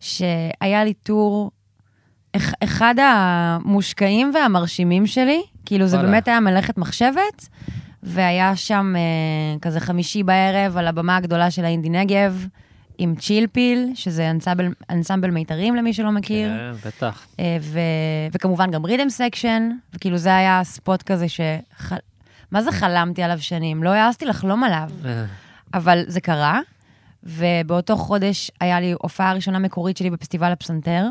שהיה לי tour, אחד המושקעים והמרשימים שלי, כאילו, זה. באמת היה מלאכת מחשבת, והיה שם אה, כזה חמישי בערב על הבמה הגדולה של האינדי נגב, עם צ'ילפיל, שזה אנסמבל, אנסמבל מיתרים למי שלא מכיר. כן, בטח. אה, ו... וכמובן גם rhythm section, וכאילו זה היה ספוט כזה ש... ח... מה זה חלמתי עליו שנים? לא העזתי לחלום עליו, אה, אבל זה קרה, ובאותו חודש היה לי הופעה ראשונה מקורית שלי בפסטיבל הפסנתר,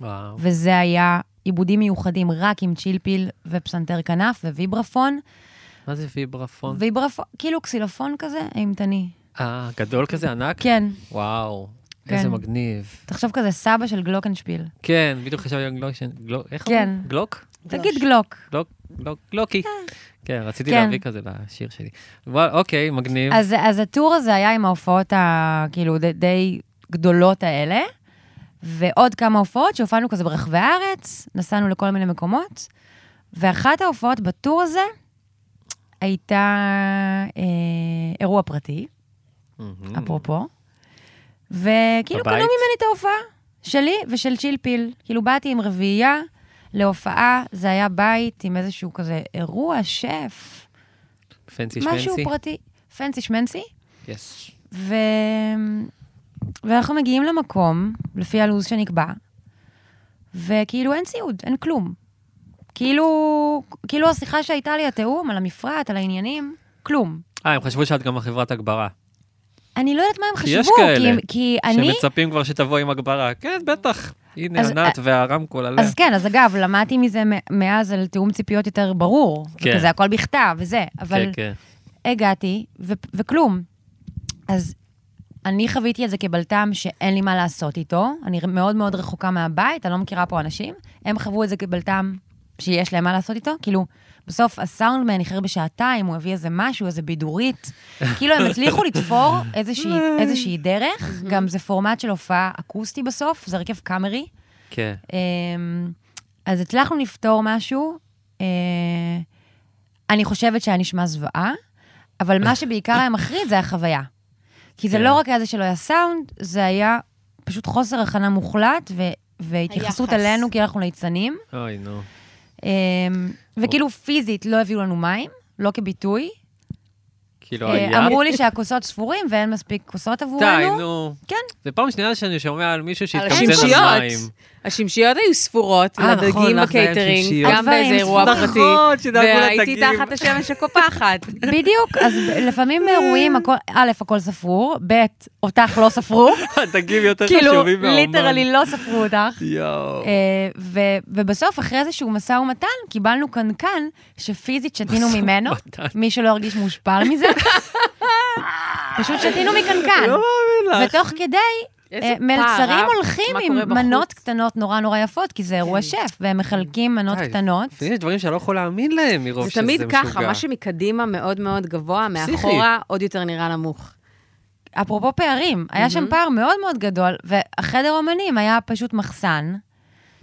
וואו. וזה היה עיבודים מיוחדים רק עם צ'ילפיל ופסנתר כנף וויברפון. מה זה ויברפון? ויברפון, כאילו קסילופון כזה, אימתני. אה, גדול כזה, ענק? כן, וואו, כן. איזה מגניב. תחשוב כזה סבא של גלוקנשפיל. כן, בדיוק חשבתי על גלוק, גלוק, איך כן. אומרים? גלוק? תגיד גלוק. גלוק, גלוק, גלוקי. כן, רציתי כן. להביא כזה לשיר שלי. וואל, אוקיי, מגניב. אז, אז הטור הזה היה עם ההופעות ה... כאילו, די, די גדולות האלה, ועוד כמה הופעות שהופענו כזה ברחבי הארץ, נסענו לכל מיני מקומות, ואחת ההופעות בטור הזה הייתה אה, אירוע פרטי, מהמם. אפרופו, וכאילו קנו? ממני את ההופעה שלי ושל צ'ילפיל. כאילו, באתי עם רביעייה להופעה, זה היה בית עם איזשהו כזה אירוע שף, פנסי משהו שמנסי? פרטי, פנסי שמנסי. יס. ו... ואנחנו מגיעים למקום, לפי הלו"ז שנקבע, וכאילו אין ציוד, אין כלום. כאילו, כאילו השיחה שהייתה לי, התיאום, על המפרט, על העניינים, כלום. אה, הם חשבו שאת גם החברת הגברה. אני לא יודעת מה הם כי יש חשבו, כאלה כי, כי אני... שמצפים כבר שתבוא עם הגברה. כן, בטח. הנה אז- ענת והרמקול עליה. אז כן, אז אגב, למדתי מזה מאז על תיאום ציפיות יותר ברור. כן. וכזה הכל בכתב וזה, אבל כן, כן. הגעתי, ו- וכלום. אז אני חוויתי את זה כבלת"ם שאין לי מה לעשות איתו. אני מאוד מאוד רחוקה מהבית, אני לא מכירה פה אנשים. הם חוו את זה כבלת"ם שיש להם מה לעשות איתו. כאילו, בסוף הסאונדמן איחר בשעתיים, הוא הביא איזה משהו, איזה בידורית. כאילו, הם הצליחו לתפור איזושהי, איזושהי דרך. גם זה פורמט של הופעה אקוסטי בסוף, זה הרכב קאמרי. כן. אמ, אז הצלחנו לפתור משהו. אה, אני חושבת שהיה נשמע זוועה, אבל מה שבעיקר היה מחריד זה החוויה. כי זה כן. לא רק היה זה שלא היה סאונד, זה היה פשוט חוסר הכנה מוחלט, ו- והתייחסות היחס. אלינו כי אנחנו ליצנים. אוי, נו. אמ, וכאילו פיזית לא הביאו לנו מים, לא כביטוי. כאילו, אה, היה... אמרו לי שהכוסות ספורים ואין מספיק כוסות די, עבורנו. נו. כן. זה פעם שנייה שאני שומע על מישהו על שהתקמצן על. מים. השמשיות היו ספורות אה, נכון, לדגים זה היה בקייטרינג. גם באיזה אירוע. פרטי. נכון, שדאגו והייתי. תחת השמש הקופחת. בדיוק, אז לפעמים באירועים, א', הכל ספור, ב', אותך לא ספרו. הדגים יותר כאילו, חשובים מהאומן. ליטרלי לא ספרו אותך. יואו. אה, ו- ובסוף, אחרי איזשהו משא ומתן, קיבלנו קנקן שפיזית שתינו ממנו. מי שלא הרגיש מושפל מזה. פשוט שתינו מקנקן. לא מאמין לך. ותוך כדי, אה, מלצרים אה? הולכים מה עם? מנות קטנות נורא נורא יפות, כי זה אירוע שף, והם מחלקים מנות די, קטנות. לפעמים יש דברים שאני לא יכול להאמין להם מרוב זה שזה תמיד משוגע. ככה, מה שמקדימה מאוד מאוד גבוה. מאחורה עוד יותר נראה נמוך. אפרופו פערים, היה שם פער מאוד מאוד גדול, והחדר אומנים היה פשוט מחסן,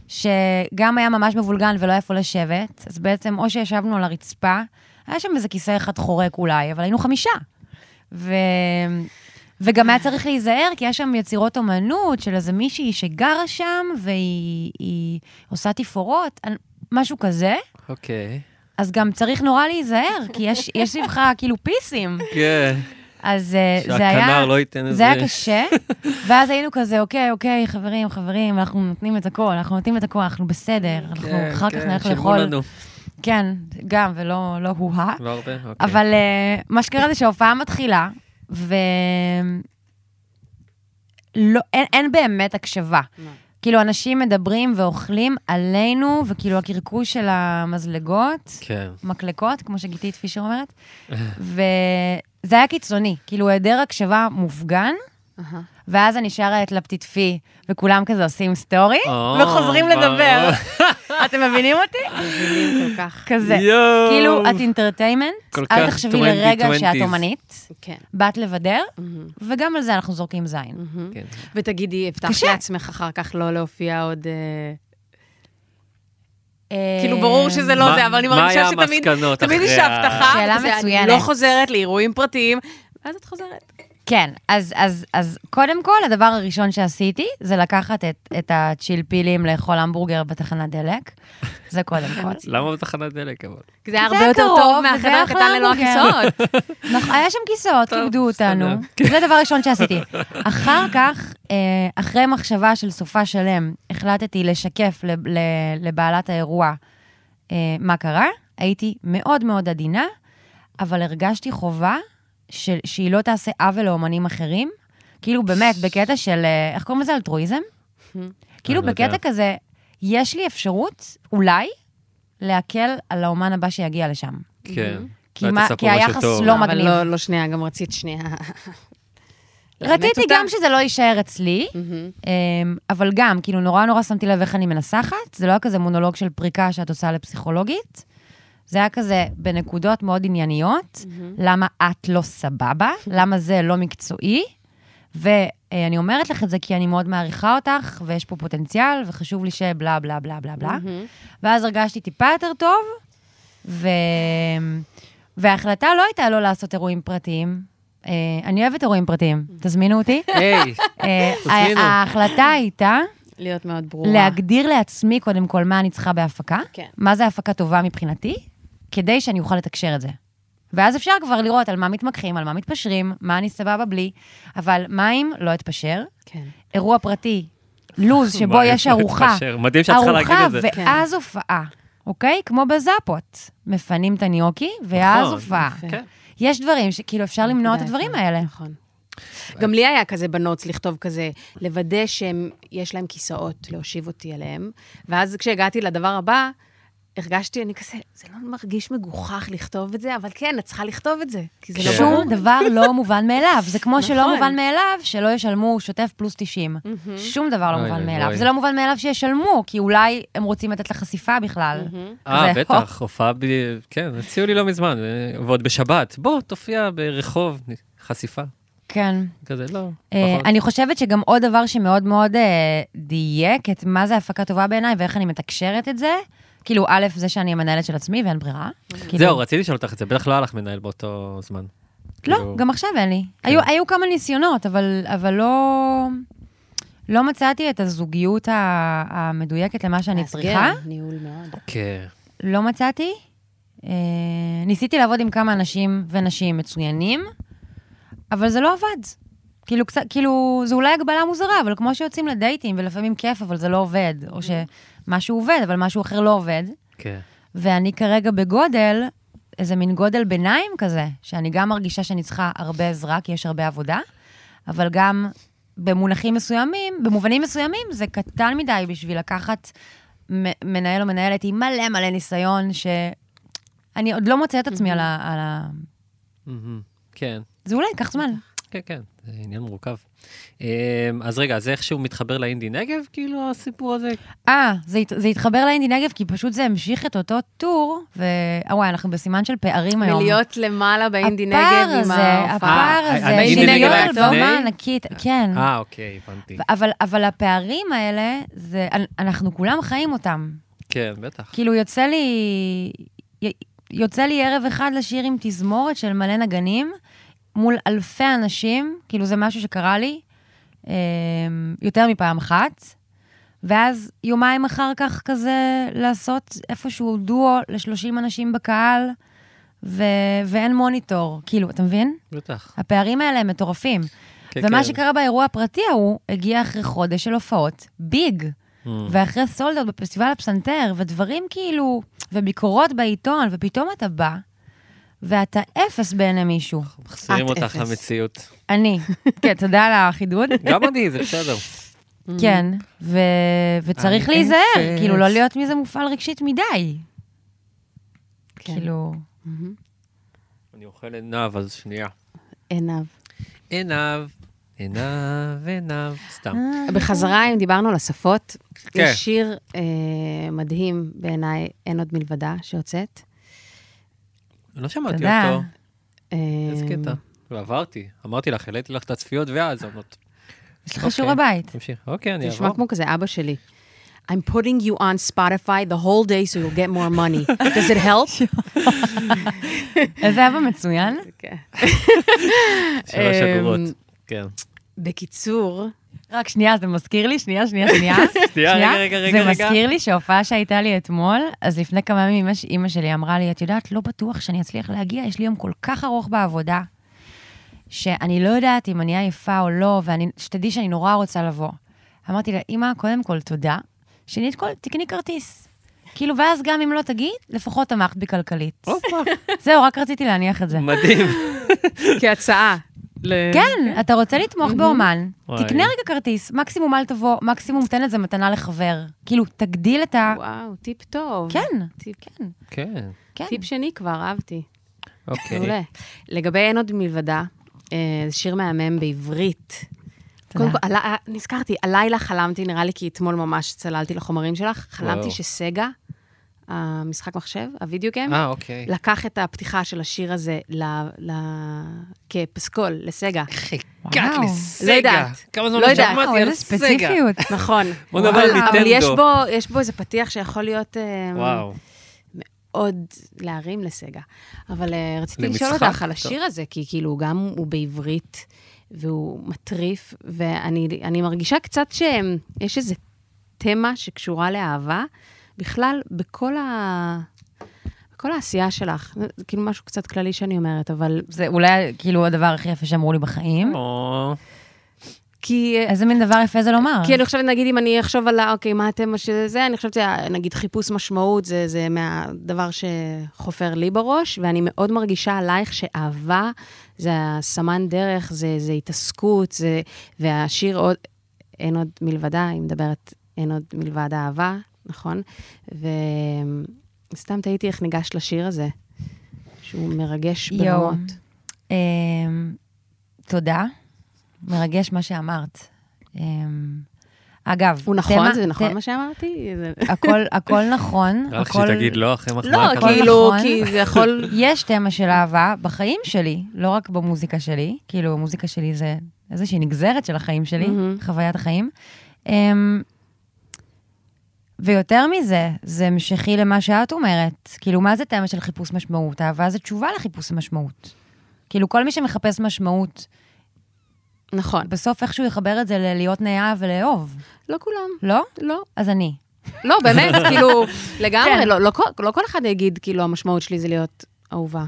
שגם היה ממש מבולגן ולא היה איפה לשבת, אז בעצם או שישבנו על הרצפה, היה שם איזה כיסא אחד חורק אולי, אבל היינו חמישה. ו... וגם היה צריך להיזהר, כי יש שם יצירות אומנות של איזה מישהי שגרה שם, והיא היא עושה תפאורות, משהו כזה. אוקיי. אז גם צריך נורא להיזהר, כי יש, יש סביבך כאילו פיסים. כן. אז אה, זה היה... שהכנר לא ייתן איזה... זה היה קשה, ואז היינו כזה, אוקיי, אוקיי, חברים, חברים, אנחנו נותנים את הכל, אנחנו נותנים את הכל, אנחנו בסדר, אנחנו כן, אחר כך כן, נלך לאכול. לנו. כן, גם, ולא לא הו-הא. לא הרבה? אוקיי. אבל uh, מה שקרה זה שההופעה מתחילה, ו... לא, אין, אין באמת הקשבה. לא. כאילו, אנשים מדברים ואוכלים עלינו, וכאילו הקרקוש של המזלגות, כן. מקלקות, כמו שגיתית פישר אומרת, וזה היה קיצוני. כאילו, היעדר הקשבה מופגן. ואז אני שרה את la petite fille, וכולם כזה עושים סטורי, או, וחוזרים לדבר. אתם מבינים אותי? מבינים כל כך. כזה. כאילו, את entertainment, אל תחשבי לרגע 20s. שאת אומנית, כן. באת לבדר. וגם על זה אנחנו זורקים זין. כן. ותגידי, הבטחת. לעצמך אחר כך לא להופיע עוד... אה, אה, כאילו, ברור שזה לא זה, אבל אני מרגישה שתמיד יש אחרי ה- הבטחה. שאלה מצוינת. אני לא חוזרת לאירועים פרטיים, ואז את חוזרת. כן, אז, אז, אז קודם כל, הדבר הראשון שעשיתי, זה לקחת את, את הצ'ילפילים לאכול המבורגר בתחנת דלק. זה קודם כל. למה בתחנת דלק אבל? כי זה היה הרבה יותר טוב מהחדר הקטן ללא. הכיסאות. נכון, היה שם כיסאות, כיבדו אותנו. בסדר. זה הדבר הראשון שעשיתי. אחר כך, אה, אחרי מחשבה של סופה שלם, החלטתי לשקף לבעלת האירוע אה, מה קרה. הייתי מאוד מאוד עדינה, אבל הרגשתי חובה של- שהיא לא תעשה עוול לאומנים אחרים. כאילו, באמת, בקטע של, אה, איך קוראים לזה? אלטרואיזם? כאילו, לא. בקטע כזה, יש לי אפשרות, אולי, להקל על האומן הבא שיגיע לשם. כן. כי, מה, היחס. לא אבל מגניב. לא, לא שנייה, גם רצית שנייה. רציתי. גם שזה לא יישאר אצלי, מהמם. אמ, אבל גם, כאילו, נורא נורא שמתי לב איך אני מנסחת. זה לא היה כזה מונולוג של פריקה שאת עושה לפסיכולוגית. זה היה כזה בנקודות מאוד ענייניות, למה את לא סבבה, למה זה לא מקצועי. ואני אומרת לך את זה כי אני מאוד מעריכה אותך, ויש פה פוטנציאל, וחשוב לי שבלה בלה בלה בלה בלה. מהמם. ואז הרגשתי טיפה יותר טוב, ו... וההחלטה לא הייתה לא לעשות אירועים פרטיים. אה, אני אוהבת אירועים פרטיים, תזמינו אותי. היי, אה, תזמינו. ההחלטה הייתה להיות מאוד ברורה. להגדיר לעצמי קודם כל מה אני צריכה בהפקה, כן. מה זה הפקה טובה מבחינתי, כדי שאני אוכל לתקשר את זה. ואז אפשר כבר לראות על מה מתמקחים, על מה מתפשרים, מה אני סבבה בלי, אבל מה אם לא אתפשר? כן. אירוע פרטי, לוז שבו יש איפה ארוחה. מדהים שאת צריכה להגיד את זה. ארוחה ואז הופעה, אוקיי? כמו בזאפות. מפנים את הניוקי, ואז נכון, הופעה. כן. יש דברים שכאילו אפשר למנוע את הדברים האלה. נכון. גם לי היה כזה בנוטס לכתוב כזה, לוודא שיש להם כיסאות, להושיב אותי עליהם. ואז כשהגעתי לדבר הבא, הרגשתי, אני כזה, זה לא מרגיש מגוחך לכתוב את זה, אבל כן, את צריכה לכתוב את זה. כי זה לא כן. ברור. שום דבר לא מובן מאליו. זה כמו שלא נכון. מובן מאליו שלא ישלמו שוטף פלוס 90. שום דבר לא מובן מאליו. זה לא מובן מאליו שישלמו, כי אולי הם רוצים לתת לך חשיפה בכלל. אה, בטח, הופעה ב... כן, הציעו לי לא מזמן, ועוד בשבת. בוא, תופיע ברחוב, חשיפה. כן. כזה, לא, אה, פחות. אני חושבת שגם עוד דבר שמאוד מאוד אה, דייק את מה זה הפקה טובה בעיניי ואיך אני מתקשרת את זה, כאילו, א', זה שאני המנהלת של עצמי ואין ברירה. כאילו- זהו, רציתי לשאול אותך את זה, בטח לא היה לך מנהל באותו זמן. לא, כאילו, גם עכשיו אין לי. כן. היו, היו כמה ניסיונות, אבל, אבל לא, לא מצאתי את הזוגיות המדויקת למה שאני מאתגר, צריכה. ניהול מאוד. כן. לא מצאתי. אה, ניסיתי לעבוד עם כמה אנשים ונשים מצוינים, אבל זה לא עבד. כאילו, קצת, כאילו, זו אולי הגבלה מוזרה, אבל כמו שיוצאים לדייטים, ולפעמים כיף, אבל זה לא עובד, או שמשהו עובד, אבל משהו אחר לא עובד. כן. ואני כרגע בגודל, איזה מין גודל ביניים כזה, שאני גם מרגישה שאני צריכה הרבה עזרה, כי יש הרבה עבודה, אבל גם במונחים מסוימים, במובנים מסוימים, זה קטן מדי בשביל לקחת מנהל או מנהלת עם מלא מלא ניסיון, שאני עוד לא מוצאת את עצמי על ה... כן, זה אולי ייקח זמן. כן, כן, זה עניין מורכב. אמ, אז רגע, זה איכשהו מתחבר לאינדי נגב, כאילו, הסיפור הזה? אה, זה, זה התחבר לאינדי נגב, כי פשוט זה המשיך את אותו טור, ו... אה, וואי, אנחנו בסימן של פערים היום. מלהיות למעלה באינדי נגב הפער עם הזה, ההופעה. הפער אה, הזה, האינדי של נגב להיות על? במה ענקית, כן. אה, אוקיי, הבנתי. אבל, אבל הפערים האלה, זה, אנחנו כולם חיים אותם. כן, בטח. כאילו, יוצא לי, יוצא לי ערב אחד לשיר עם תזמורת של מלא נגנים, מול אלפי אנשים, כאילו, זה משהו שקרה לי אה, יותר מפעם אחת, ואז יומיים אחר כך כזה לעשות איפשהו דואו ל-30 אנשים בקהל, ו- ואין מוניטור. כאילו, אתה מבין? בטח. הפערים האלה הם מטורפים. כן, ומה כן. שקרה באירוע הפרטי ההוא, הגיע אחרי חודש של הופעות ביג, Mm. ואחרי סולדות בפסטיבל הפסנתר, ודברים כאילו, וביקורות בעיתון, ופתאום אתה בא, ואתה אפס בעיני מישהו. מחזירים אותך אפס. למציאות. אני. כן, תודה על החידוד. גם אני, זה בסדר. כן, ו- וצריך להיזהר, אפס. כאילו, לא להיות מזה מופעל רגשית מדי. כן. כאילו, מהמם. אני אוכל עינב, אז שנייה. עינב. עינב, עינב, עינב, סתם. בחזרה, אם דיברנו על השפות, כן. יש שיר אה, מדהים בעיניי, אין עוד מלבדה, שיוצאת. לא שמעתי. אותו. איזה קטע. לא, עברתי. אמרתי לך, העליתי לך את הצפיות והאזונות. יש לך אוקיי. שיעורי בית. תמשיך. אוקיי, אני זה נשמע אעבור. כמו כזה אבא שלי. I'm putting you on Spotify the whole day so you'll get more money. Does it help? איזה אבא מצוין. כן. שלוש אמ, אגורות. כן. בקיצור, רק שנייה, זה מזכיר לי, שנייה, שנייה, שנייה. שנייה, רגע, רגע, רגע, זה. מזכיר לי שההופעה שהייתה לי אתמול, אז לפני כמה ימים אימא שלי אמרה לי, את יודעת, לא בטוח שאני אצליח להגיע, יש לי יום כל כך ארוך בעבודה, שאני לא יודעת אם אני עייפה או לא, ושתדעי שאני נורא רוצה לבוא. אמרתי לה, אמא, קודם כל, תודה. שנית כל, תקני כרטיס. כאילו, ואז גם אם לא תגיד, לפחות תמכת בי כלכלית. זהו, רק רציתי להניח את זה. מדהים. כהצעה. ל- כן, אתה רוצה לתמוך באומן, וואי. תקנה רגע כרטיס, מקסימום אל תבוא, מקסימום תן את זה מתנה לחבר. כאילו, תגדיל את ה... וואו, טיפ טוב. כן, טיפ, כן, כן, כן. טיפ שני כבר, אהבתי. אוקיי. מעולה. לגבי אין עוד מלבדה, אה, זה שיר מהמם בעברית. קודם כל, נזכרתי, הלילה חלמתי, נראה לי כי אתמול ממש צללתי לחומרים שלך, חלמתי וואו. שסגה, המשחק מחשב, הווידאו גיים, אה, אוקיי. לקח את הפתיחה של השיר הזה ל... ל... כפסקול, לסגה. וואו. לסגה. לא יודעת. כמה זמן לא לא. שמעתי על סגה. נכון. בוא נדבר אבל- על אבל יש ניטנדו. בו, יש בו איזה פתיח שיכול להיות אה, וואו. עוד להרים לסגה. אבל אה, רציתי למשחק? לשאול אותך על טוב. השיר הזה, כי כאילו גם הוא בעברית, והוא מטריף, ואני אני מרגישה קצת שיש איזה תמה שקשורה לאהבה, בכלל, בכל ה... בכל העשייה שלך. זה כאילו משהו קצת כללי שאני אומרת, אבל... זה אולי כאילו הדבר הכי יפה שאמרו לי בחיים. או, כי... איזה מין דבר יפה זה לומר. כי אני חושבת, נגיד, אם אני אחשוב על, ה- אוקיי, מה התמה של זה, אני חושבת שנגיד חיפוש משמעות זה, זה מהדבר שחופר לי בראש, ואני מאוד מרגישה עלייך שאהבה זה הסמן דרך, זה, זה התעסקות, זה, והשיר עוד, אין עוד מלבדה, היא מדברת, אין עוד מלבד אהבה, נכון? וסתם תהיתי איך ניגשת לשיר הזה, שהוא מרגש. ברמות. אמ, תודה. מרגש מה שאמרת. אמ, אגב, הוא נכון? תמה- זה נכון ת- מה שאמרתי? זה... הכל, הכל נכון. הכל- שתגיד לא אחרי מחמאה לא, כזאת? כאילו, נכון. כי זה יכול... יש תמה של אהבה בחיים שלי, לא רק במוזיקה שלי, כאילו, המוזיקה שלי זה איזושהי נגזרת של החיים שלי. חוויית החיים. אמ, ויותר מזה, זה המשכי למה שאת אומרת. כאילו, מה זה תמה של חיפוש משמעות? אהבה זה תשובה לחיפוש משמעות. כאילו, כל מי שמחפש משמעות, נכון. בסוף איכשהו יחבר את זה ללהיות נאהב ולאהוב, לא כולם. לא? לא. אז אני. לא, באמת, כאילו, לגמרי, כן. לא, לא, כל- לא כל אחד יגיד, כאילו, המשמעות שלי זה להיות אהובה.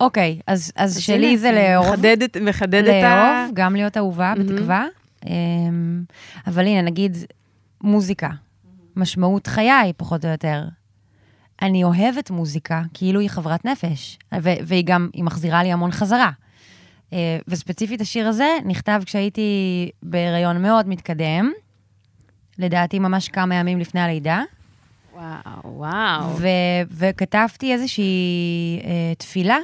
אוקיי, אז, אז שלי זה לאהוב. מחדדת, מחדדת את ה... לאהוב, גם להיות אהובה, בתקווה. אמ, אבל הנה, נגיד, מוזיקה, משמעות חיי, פחות או יותר. אני אוהבת מוזיקה כאילו היא חברת נפש, ו- והיא גם, היא מחזירה לי המון חזרה. אה, וספציפית השיר הזה נכתב כשהייתי בהיריון מאוד מתקדם, לדעתי ממש כמה ימים לפני הלידה, וואו, וואו. ו- וכתבתי איזושהי אה, תפילה.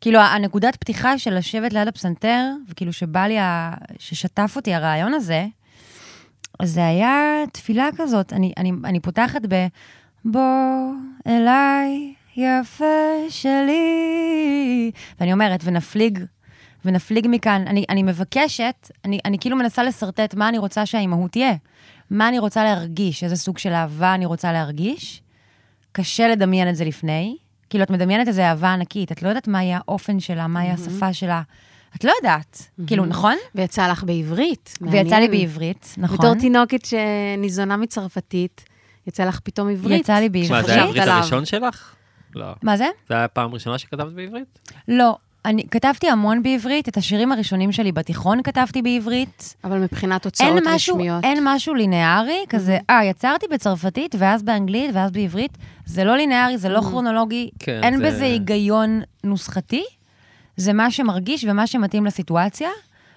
כאילו, הנקודת פתיחה של לשבת ליד הפסנתר, וכאילו שבא לי, ה... ששטף אותי הרעיון הזה, זה היה תפילה כזאת. אני, אני, אני פותחת ב... בוא אליי, יפה שלי. ואני אומרת, ונפליג, ונפליג מכאן. אני, אני מבקשת, אני, אני כאילו מנסה לשרטט מה אני רוצה שהאימהות תהיה. מה אני רוצה להרגיש, איזה סוג של אהבה אני רוצה להרגיש. קשה לדמיין את זה לפני. כאילו, את מדמיינת איזו אהבה ענקית, את לא יודעת מה יהיה האופן שלה, מה יהיה השפה שלה, את לא יודעת. כאילו, נכון? ויצא לך בעברית. ויצא לי. בעברית, נכון. בתור תינוקת שניזונה מצרפתית, יצא לך פתאום עברית. יצא לי בעברית. מה, זה היה העברית. הראשון שלך? לא. מה זה? זה היה הפעם הראשונה שכתבת בעברית? לא. אני כתבתי המון בעברית, את השירים הראשונים שלי בתיכון כתבתי בעברית. אבל מבחינת אין הוצאות משהו, רשמיות. אין משהו לינארי, כזה, Mm-hmm. אה, יצרתי בצרפתית, ואז באנגלית, ואז בעברית. זה לא לינארי, זה Mm-hmm. לא כרונולוגי, כן, אין זה- בזה היגיון נוסחתי. זה מה שמרגיש ומה שמתאים לסיטואציה.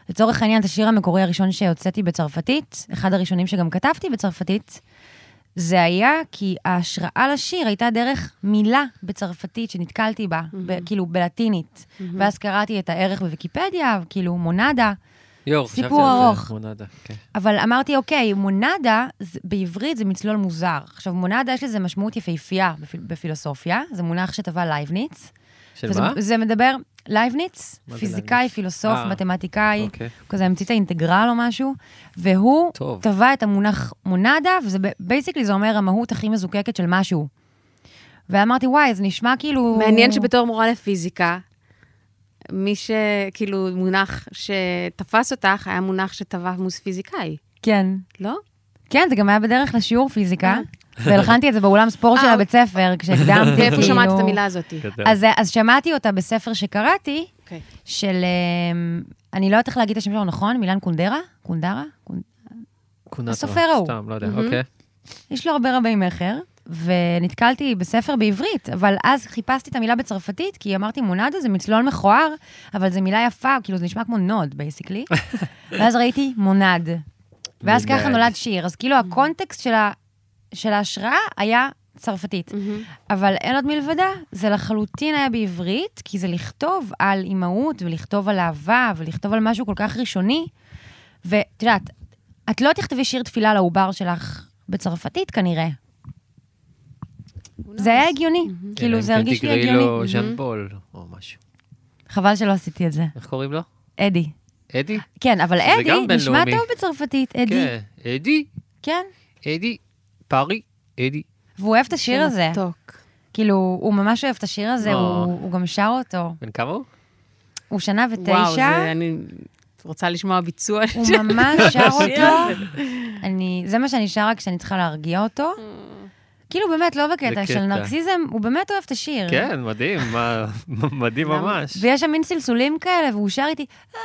לצורך העניין, את השיר המקורי הראשון שהוצאתי בצרפתית, אחד הראשונים שגם כתבתי בצרפתית, זה היה כי ההשראה לשיר הייתה דרך מילה בצרפתית שנתקלתי בה, ב- כאילו בלטינית. ואז קראתי את הערך בוויקיפדיה, כאילו מונדה. על סיפור זה. ארוך. מונדה, כן. אבל אמרתי, אוקיי, מונדה, זה- בעברית זה מצלול מוזר. עכשיו, מונדה יש לזה משמעות יפהפייה בפיל, בפילוסופיה, זה מונח שטבע לייבניץ. של וזה, מה? זה מדבר, לייבניץ, פיזיקאי, לייבניץ? פילוסוף, אה, מתמטיקאי, אוקיי. כזה המציא את האינטגרל או משהו, והוא טוב. טבע את המונח מונאדה, וזה basically זה אומר המהות הכי מזוקקת של משהו. ואמרתי, וואי, זה נשמע כאילו... מעניין שבתור מורה לפיזיקה, מי שכאילו מונח שתפס אותך, היה מונח שטבע מוס פיזיקאי, כן. לא? כן, זה גם היה בדרך לשיעור פיזיקה, אה. והלחנתי את זה באולם ספורט של אה, הבית ספר, כשהקדמתי, כאילו... ואיפה שמעת את המילה הזאת? אז, אז שמעתי אותה בספר שקראתי, אוקיי. של... אמ, אני לא יודעת איך להגיד את השם שלו נכון, מילן קונדרה? קונדרה? קונ... קונטו, הסופר ההוא. סתם, לא יודע. אוקיי. יש לו הרבה רבי מכר, ונתקלתי בספר בעברית, אבל אז חיפשתי את המילה בצרפתית, כי אמרתי, מונדה זה מצלול מכוער, אבל זו מילה יפה, כאילו זה נשמע כמו nude, basically. ואז ראיתי monde. ואז ככה. נולד שיר. אז כאילו הקונטקסט של, ה... של ההשראה היה צרפתית. אבל אין עוד מלבדה, זה לחלוטין היה בעברית, כי זה לכתוב על אימהות, ולכתוב על אהבה, ולכתוב על משהו כל כך ראשוני. ואת יודעת, את לא תכתבי שיר תפילה לעובר שלך בצרפתית כנראה. זה היה הגיוני, כאילו זה הרגיש לי אלא אם כן תקראי לו הגיוני. ז'אן פול או משהו. חבל שלא עשיתי את זה. איך קוראים לו? אדי. אדי? כן, אבל אדי נשמע. טוב בצרפתית, אדי. כן, אדי, כן. אדי, פארי, אדי. והוא אוהב את השיר הזה. מתוק. כאילו, הוא ממש אוהב את השיר הזה, אה. הוא הוא גם שר אותו. בן כמה הוא? הוא שנה וואו, ותשע. זה, אני רוצה לשמוע ביצוע הוא של ממש שר השיר אותו. הזה. אני, זה מה שאני שרה כשאני צריכה להרגיע אותו. כאילו, באמת, לא בקטע. של נרקסיזם, הוא באמת אוהב את השיר. כן, מדהים, מדהים? ממש. ויש שם מין סלסולים כאלה, והוא שר איתי, "אה,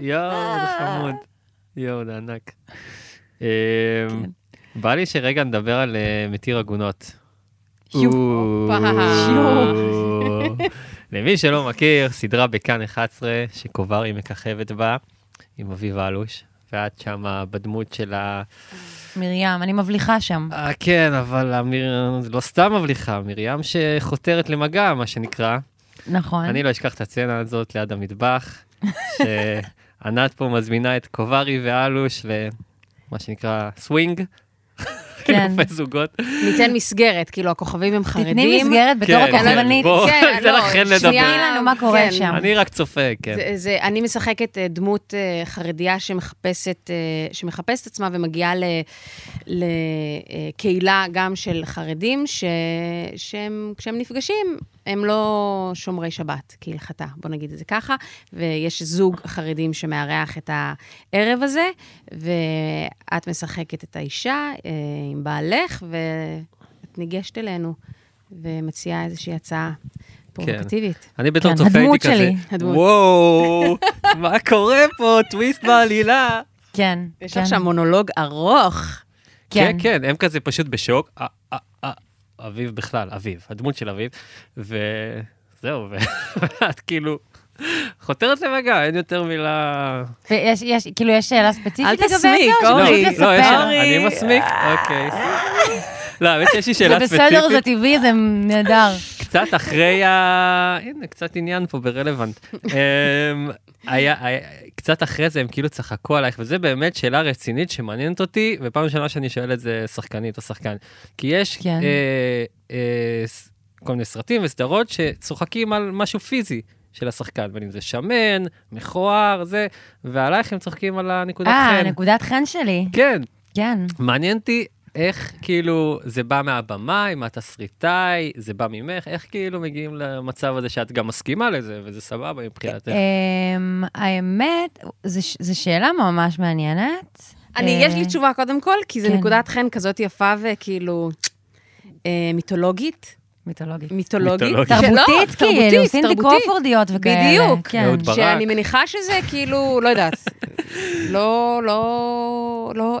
יואו, זה אה." חמוד. יואו, זה ענק. בא לי שרגע נדבר על אה, מתיר עגונות. למי שלא מכיר, סדרה בכאן 11, שקוברי מככבת בה, עם אביב אלוש, ואת שמה בדמות של ה... מרים, אני מבליחה שם. אה, כן, אבל המיר... לא סתם מבליחה, מרים שחותרת למגע, מה שנקרא. נכון. אני לא אשכח את הסצנה הזאת ליד המטבח, שענת פה מזמינה את קוברי ואלוש למה שנקרא סווינג. חילופי זוגות. ניתן מסגרת, כאילו, הכוכבים הם חרדים. תתני מסגרת בתור כן, הכוכבנית. בוא, כן, ניתן לא, לכן שנייה, לדבר. תני לנו מה קורה כן. שם. אני רק צופה, כן. זה, זה, אני משחקת אה, דמות אה, חרדיה שמחפשת, אה, שמחפשת עצמה ומגיעה לקהילה גם של חרדים, ש, שהם, כשהם נפגשים, הם לא שומרי שבת כהלכתה, בוא נגיד את זה ככה, ויש זוג חרדים שמארח את הערב הזה, ואת משחקת את האישה אה, עם בעלך, ואת ניגשת אלינו ומציעה איזושהי הצעה פרובוקטיבית. אני בתור כן, צופה הייתי הדמות כזה, שלי. הדמות. וואו, מה קורה פה? טוויסט בעלילה. כן. יש כן. שם מונולוג ארוך. כן, כן, הם כזה פשוט בשוק. אביב בכלל, אביב, הדמות של אביב, וזהו, ואת כאילו חותרת למגע, אין יותר מילה... ויש, יש, כאילו, יש שאלה ספציפית אל לגבי זה? תסמיק, או אורי. לא, יש-? אני מסמיק, אוקיי. לא, האמת שיש לי זה שאלה בסדר, זה ספציפית, טבעי, זה נהדר. קצת אחרי ה... הנה, קצת עניין פה ברלוונט. היה, היה- קצת אחרי זה הם כאילו צחקו עלייך, וזה באמת שאלה רצינית שמעניינת אותי, ופעם ראשונה שאני שואל את זה שחקנית או שחקן. כי יש כן. אה, אה, ס- כל מיני סרטים וסדרות שצוחקים על משהו פיזי. של השחקן, בין אם זה שמן, מכוער, זה, ועלייך הם צוחקים על הנקודת אה, חן. נקודת חן שלי. כן, כן. מעניין אותי איך כאילו זה בא מהבמאי, מהתסריטאי, זה בא ממך, איך כאילו מגיעים למצב הזה שאת גם מסכימה לזה, וזה סבבה מבחינתך? אמ, האמת, זו שאלה ממש מעניינת. אני, אה, יש לי תשובה קודם כל, כי זו כן. נקודת חן כזאת יפה וכאילו אה, מיתולוגית. מיתולוגית. מיתולוגית. תרבותית, כאילו, תרבותית, סינדי תרבותית. קרופורדיות וכאלה. בדיוק. כן. אהוד ברק. שאני מניחה שזה כאילו, לא יודעת, לא, לא, לא,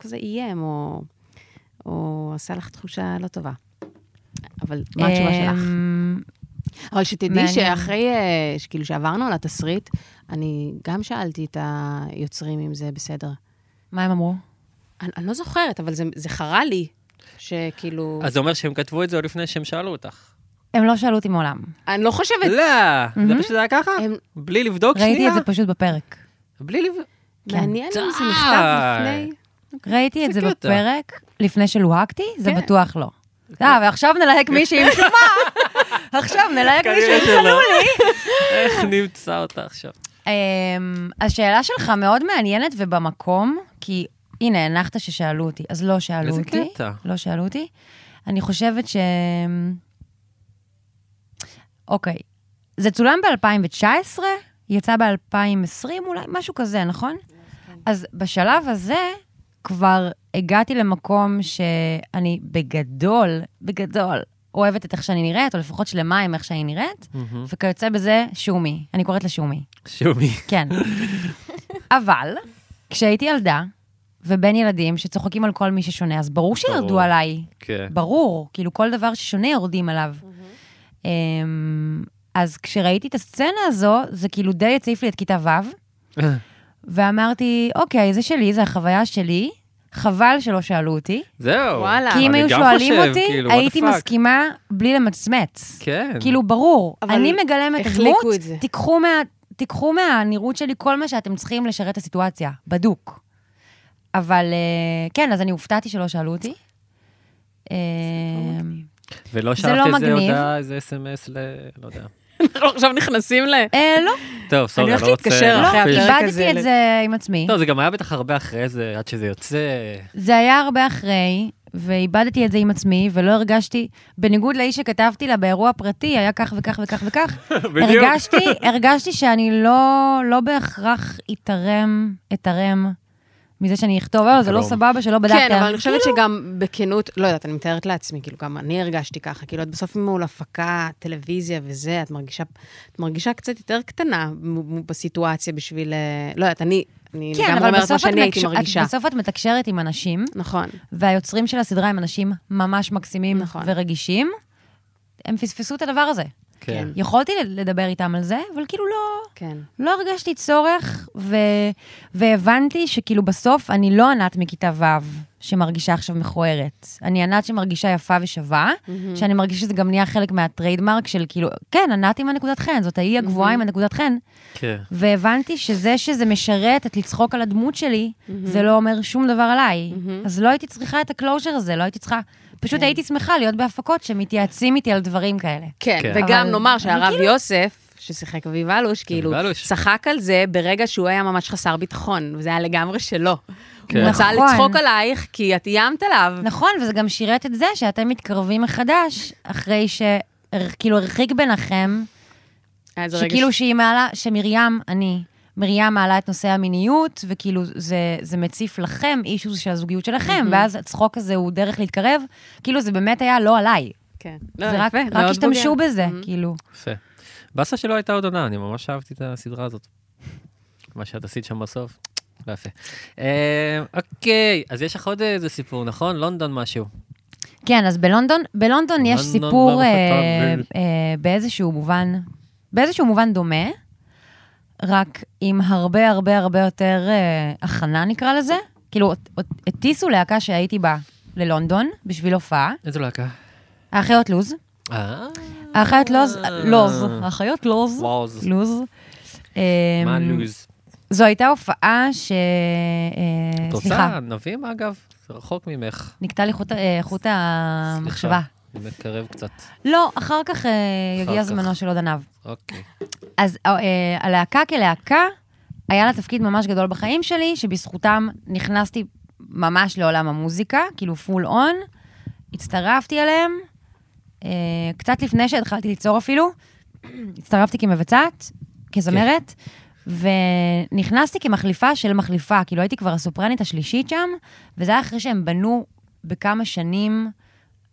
כזה איים, או, או עשה לך תחושה לא טובה. אבל מה התשובה שלך? אמ, אבל שתדעי. שאחרי, אה, שכאילו שעברנו על התסריט, אני גם שאלתי את היוצרים אם זה בסדר. מה הם אמרו? אני, אני לא זוכרת, אבל זה, זה חרה לי, שכאילו... אז זה אומר שהם כתבו את זה עוד לפני שהם שאלו אותך. הם לא שאלו אותי מעולם. אני לא חושבת... לא, זה מהמם. פשוט היה ככה? הם, בלי לבדוק שנייה? ראיתי את זה פשוט בפרק. בלי לבדוק. כן. מעניין אם זה. נכתב לפני... ראיתי את זה. בפרק לפני שלוהקתי, זה כן. בטוח לא. אה, ועכשיו נלהק מישהי עם שומה. עכשיו נלהק מישהי עם. חלולי. איך נמצא אותה עכשיו? אמ, השאלה שלך מאוד מעניינת ובמקום, כי הנה, הנחת ששאלו אותי, אז לא שאלו איזה אותי. קטע. לא שאלו אותי. אני חושבת ש... אוקיי, זה צולם ב-2019, יצא ב-2020 אולי, משהו כזה, נכון? אז בשלב הזה כבר הגעתי למקום שאני בגדול, בגדול, אוהבת את איך שאני נראית, או לפחות שלמה עם איך שאני נראית, וכיוצא בזה, שומי. אני קוראת לה שומי. שומי. כן. אבל, כשהייתי ילדה, ובין ילדים שצוחקים על כל מי ששונה, אז ברור שירדו ברור. עליי. כן. ברור, כאילו כל דבר ששונה יורדים עליו. אמ, אז כשראיתי את הסצנה הזו, זה כאילו די הציף לי את כיתה ו', ואמרתי, אוקיי, זה שלי, זה החוויה שלי, חבל שלא שאלו אותי, זהו. וואלה. כי אם היו שואלים חושב, אותי, כאילו, הייתי. מסכימה בלי למצמץ. כן. כאילו, ברור, אני מגלמת את הדמות. תיקחו, מה, תיקחו מהנראות שלי כל מה שאתם צריכים לשרת את הסיטואציה, בדוק. אבל אה, כן, אז אני הופתעתי שלא שאלו אותי. אה, ולא לא איזה מגניב. הודעה, איזה אס.אם.אס ל... לא יודע. אנחנו עכשיו נכנסים ל... אה, לא, טוב, סורי, הולכת אני לא רוצה... להתקשר לא, אחרי להכפיש. הפרק איבדתי הזה את ל- זה עם עצמי. לא, זה גם היה בטח הרבה אחרי זה, עד שזה יוצא. זה היה הרבה אחרי, ואיבדתי את זה עם עצמי, ולא הרגשתי, בניגוד לאיש שכתבתי לה באירוע פרטי, היה כך וכך וכך וכך. הרגשתי, הרגשתי שאני לא, לא בהכרח אתרם, אתרם מזה שאני אכתוב, "אה, זה לא. סבבה שלא בדקת. כן, אבל אני חושבת כאילו, שגם בכנות, לא יודעת, אני מתארת לעצמי, כאילו, גם אני הרגשתי ככה, כאילו, את בסוף מול הפקה, טלוויזיה וזה, את מרגישה, את מרגישה קצת יותר קטנה בסיטואציה בשביל, אה, לא יודעת, אני, אני כן, לגמרי אבל אומרת מה בסוף את, שאני הייתי מקש... מרגישה. את, בסוף את מתקשרת עם אנשים, נכון. והיוצרים של הסדרה הם אנשים ממש מקסימים נכון. ורגישים, הם פספסו את הדבר הזה. כן. יכולתי לדבר איתם על זה, אבל כאילו לא, כן. לא הרגשתי צורך, ו... והבנתי שכאילו בסוף אני לא ענת מכיתה ו' שמרגישה עכשיו מכוערת. אני ענת שמרגישה יפה ושווה, שאני מרגישה שזה גם נהיה חלק מה trademark של כאילו, כן, ענת עם הנקודת חן, זאת האי הגבוהה עם הנקודת חן. כן. והבנתי שזה שזה משרת את לצחוק על הדמות שלי, זה לא אומר שום דבר עליי. אז לא הייתי צריכה את ה closure הזה, לא הייתי צריכה... פשוט הייתי שמחה להיות בהפקות שמתייעצים איתי על דברים כאלה. כן, כן. וגם אבל- נאמר שהרב כאילו- יוסף, ששיחק אביב אלוש, כאילו. צחק על זה ברגע שהוא היה ממש חסר ביטחון, וזה היה לגמרי שלו. כן. הוא רצה נכון. לצחוק עלייך, כי את איימת עליו. נכון, וזה גם שירת את זה שאתם מתקרבים מחדש, אחרי שכאילו הרחיק ביניכם, שכאילו ש- שהיא מעלה, שמרים, אני, מרים מעלה את נושא המיניות, וכאילו זה, זה מציף לכם אישוז של הזוגיות שלכם, ואז הצחוק הזה הוא דרך להתקרב, כאילו זה באמת היה לא עליי. כן. זה רק, יפה, רק מאוד השתמשו. בזה, Mhm. כאילו. יפה. באסה שלא הייתה עוד עונה, אני ממש אהבתי את הסדרה הזאת. מה שאת עשית שם בסוף. לא יפה. אה, אוקיי, אז יש לך עוד איזה סיפור, נכון? לונדון משהו. כן, אז בלונדון, בלונדון יש סיפור אה, אה, באיזשהו מובן, באיזשהו מובן דומה, רק עם הרבה הרבה הרבה יותר הכנה נקרא לזה. כאילו, הט- הט- הטיסו להקה שהייתי בה ללונדון בשביל הופעה, איזה להקה? האחיות לוז. האחיות לוז, לוז, האחיות לוז. לוז. מה אמ, לוז? זו הייתה הופעה ש... אה, את סליחה, רוצה ענבים אגב? זה רחוק ממך. נקטע לי חוט אה, המחשבה. אני מתקרב קצת. לא, אחר כך אה, יגיע כך. זמנו של עוד ענב. אוקיי. אז הלהקה כלהקה, היה לה תפקיד ממש גדול בחיים שלי, שבזכותם נכנסתי ממש לעולם המוזיקה, כאילו פול און. הצטרפתי אליהם, קצת לפני שהתחלתי ליצור אפילו, הצטרפתי כמבצעת, כזמרת, ונכנסתי כמחליפה של מחליפה, כאילו הייתי כבר הסופרנית השלישית שם, וזה היה אחרי שהם בנו בכמה שנים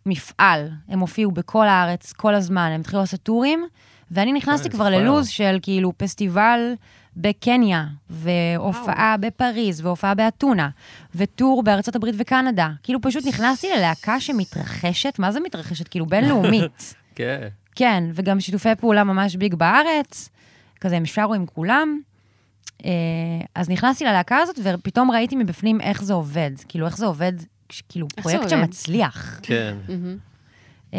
מפעל. הם הופיעו בכל הארץ, כל הזמן, הם התחילו לעשות טורים, ואני נכנסתי כבר. ללוז של כאילו פסטיבל בקניה, והופעה בפריז, והופעה באתונה, וטור בארצות הברית וקנדה. כאילו פשוט נכנסתי ללהקה שמתרחשת, מה זה מתרחשת? כאילו בינלאומית. כן. כן, וגם שיתופי פעולה ממש ביג בארץ, כזה הם שרו עם כולם. אה, אז נכנסתי ללהקה הזאת, ופתאום ראיתי מבפנים איך זה עובד. כאילו, איך זה עובד, כאילו, איך זה פרויקט עובד? שמצליח. כן. אה,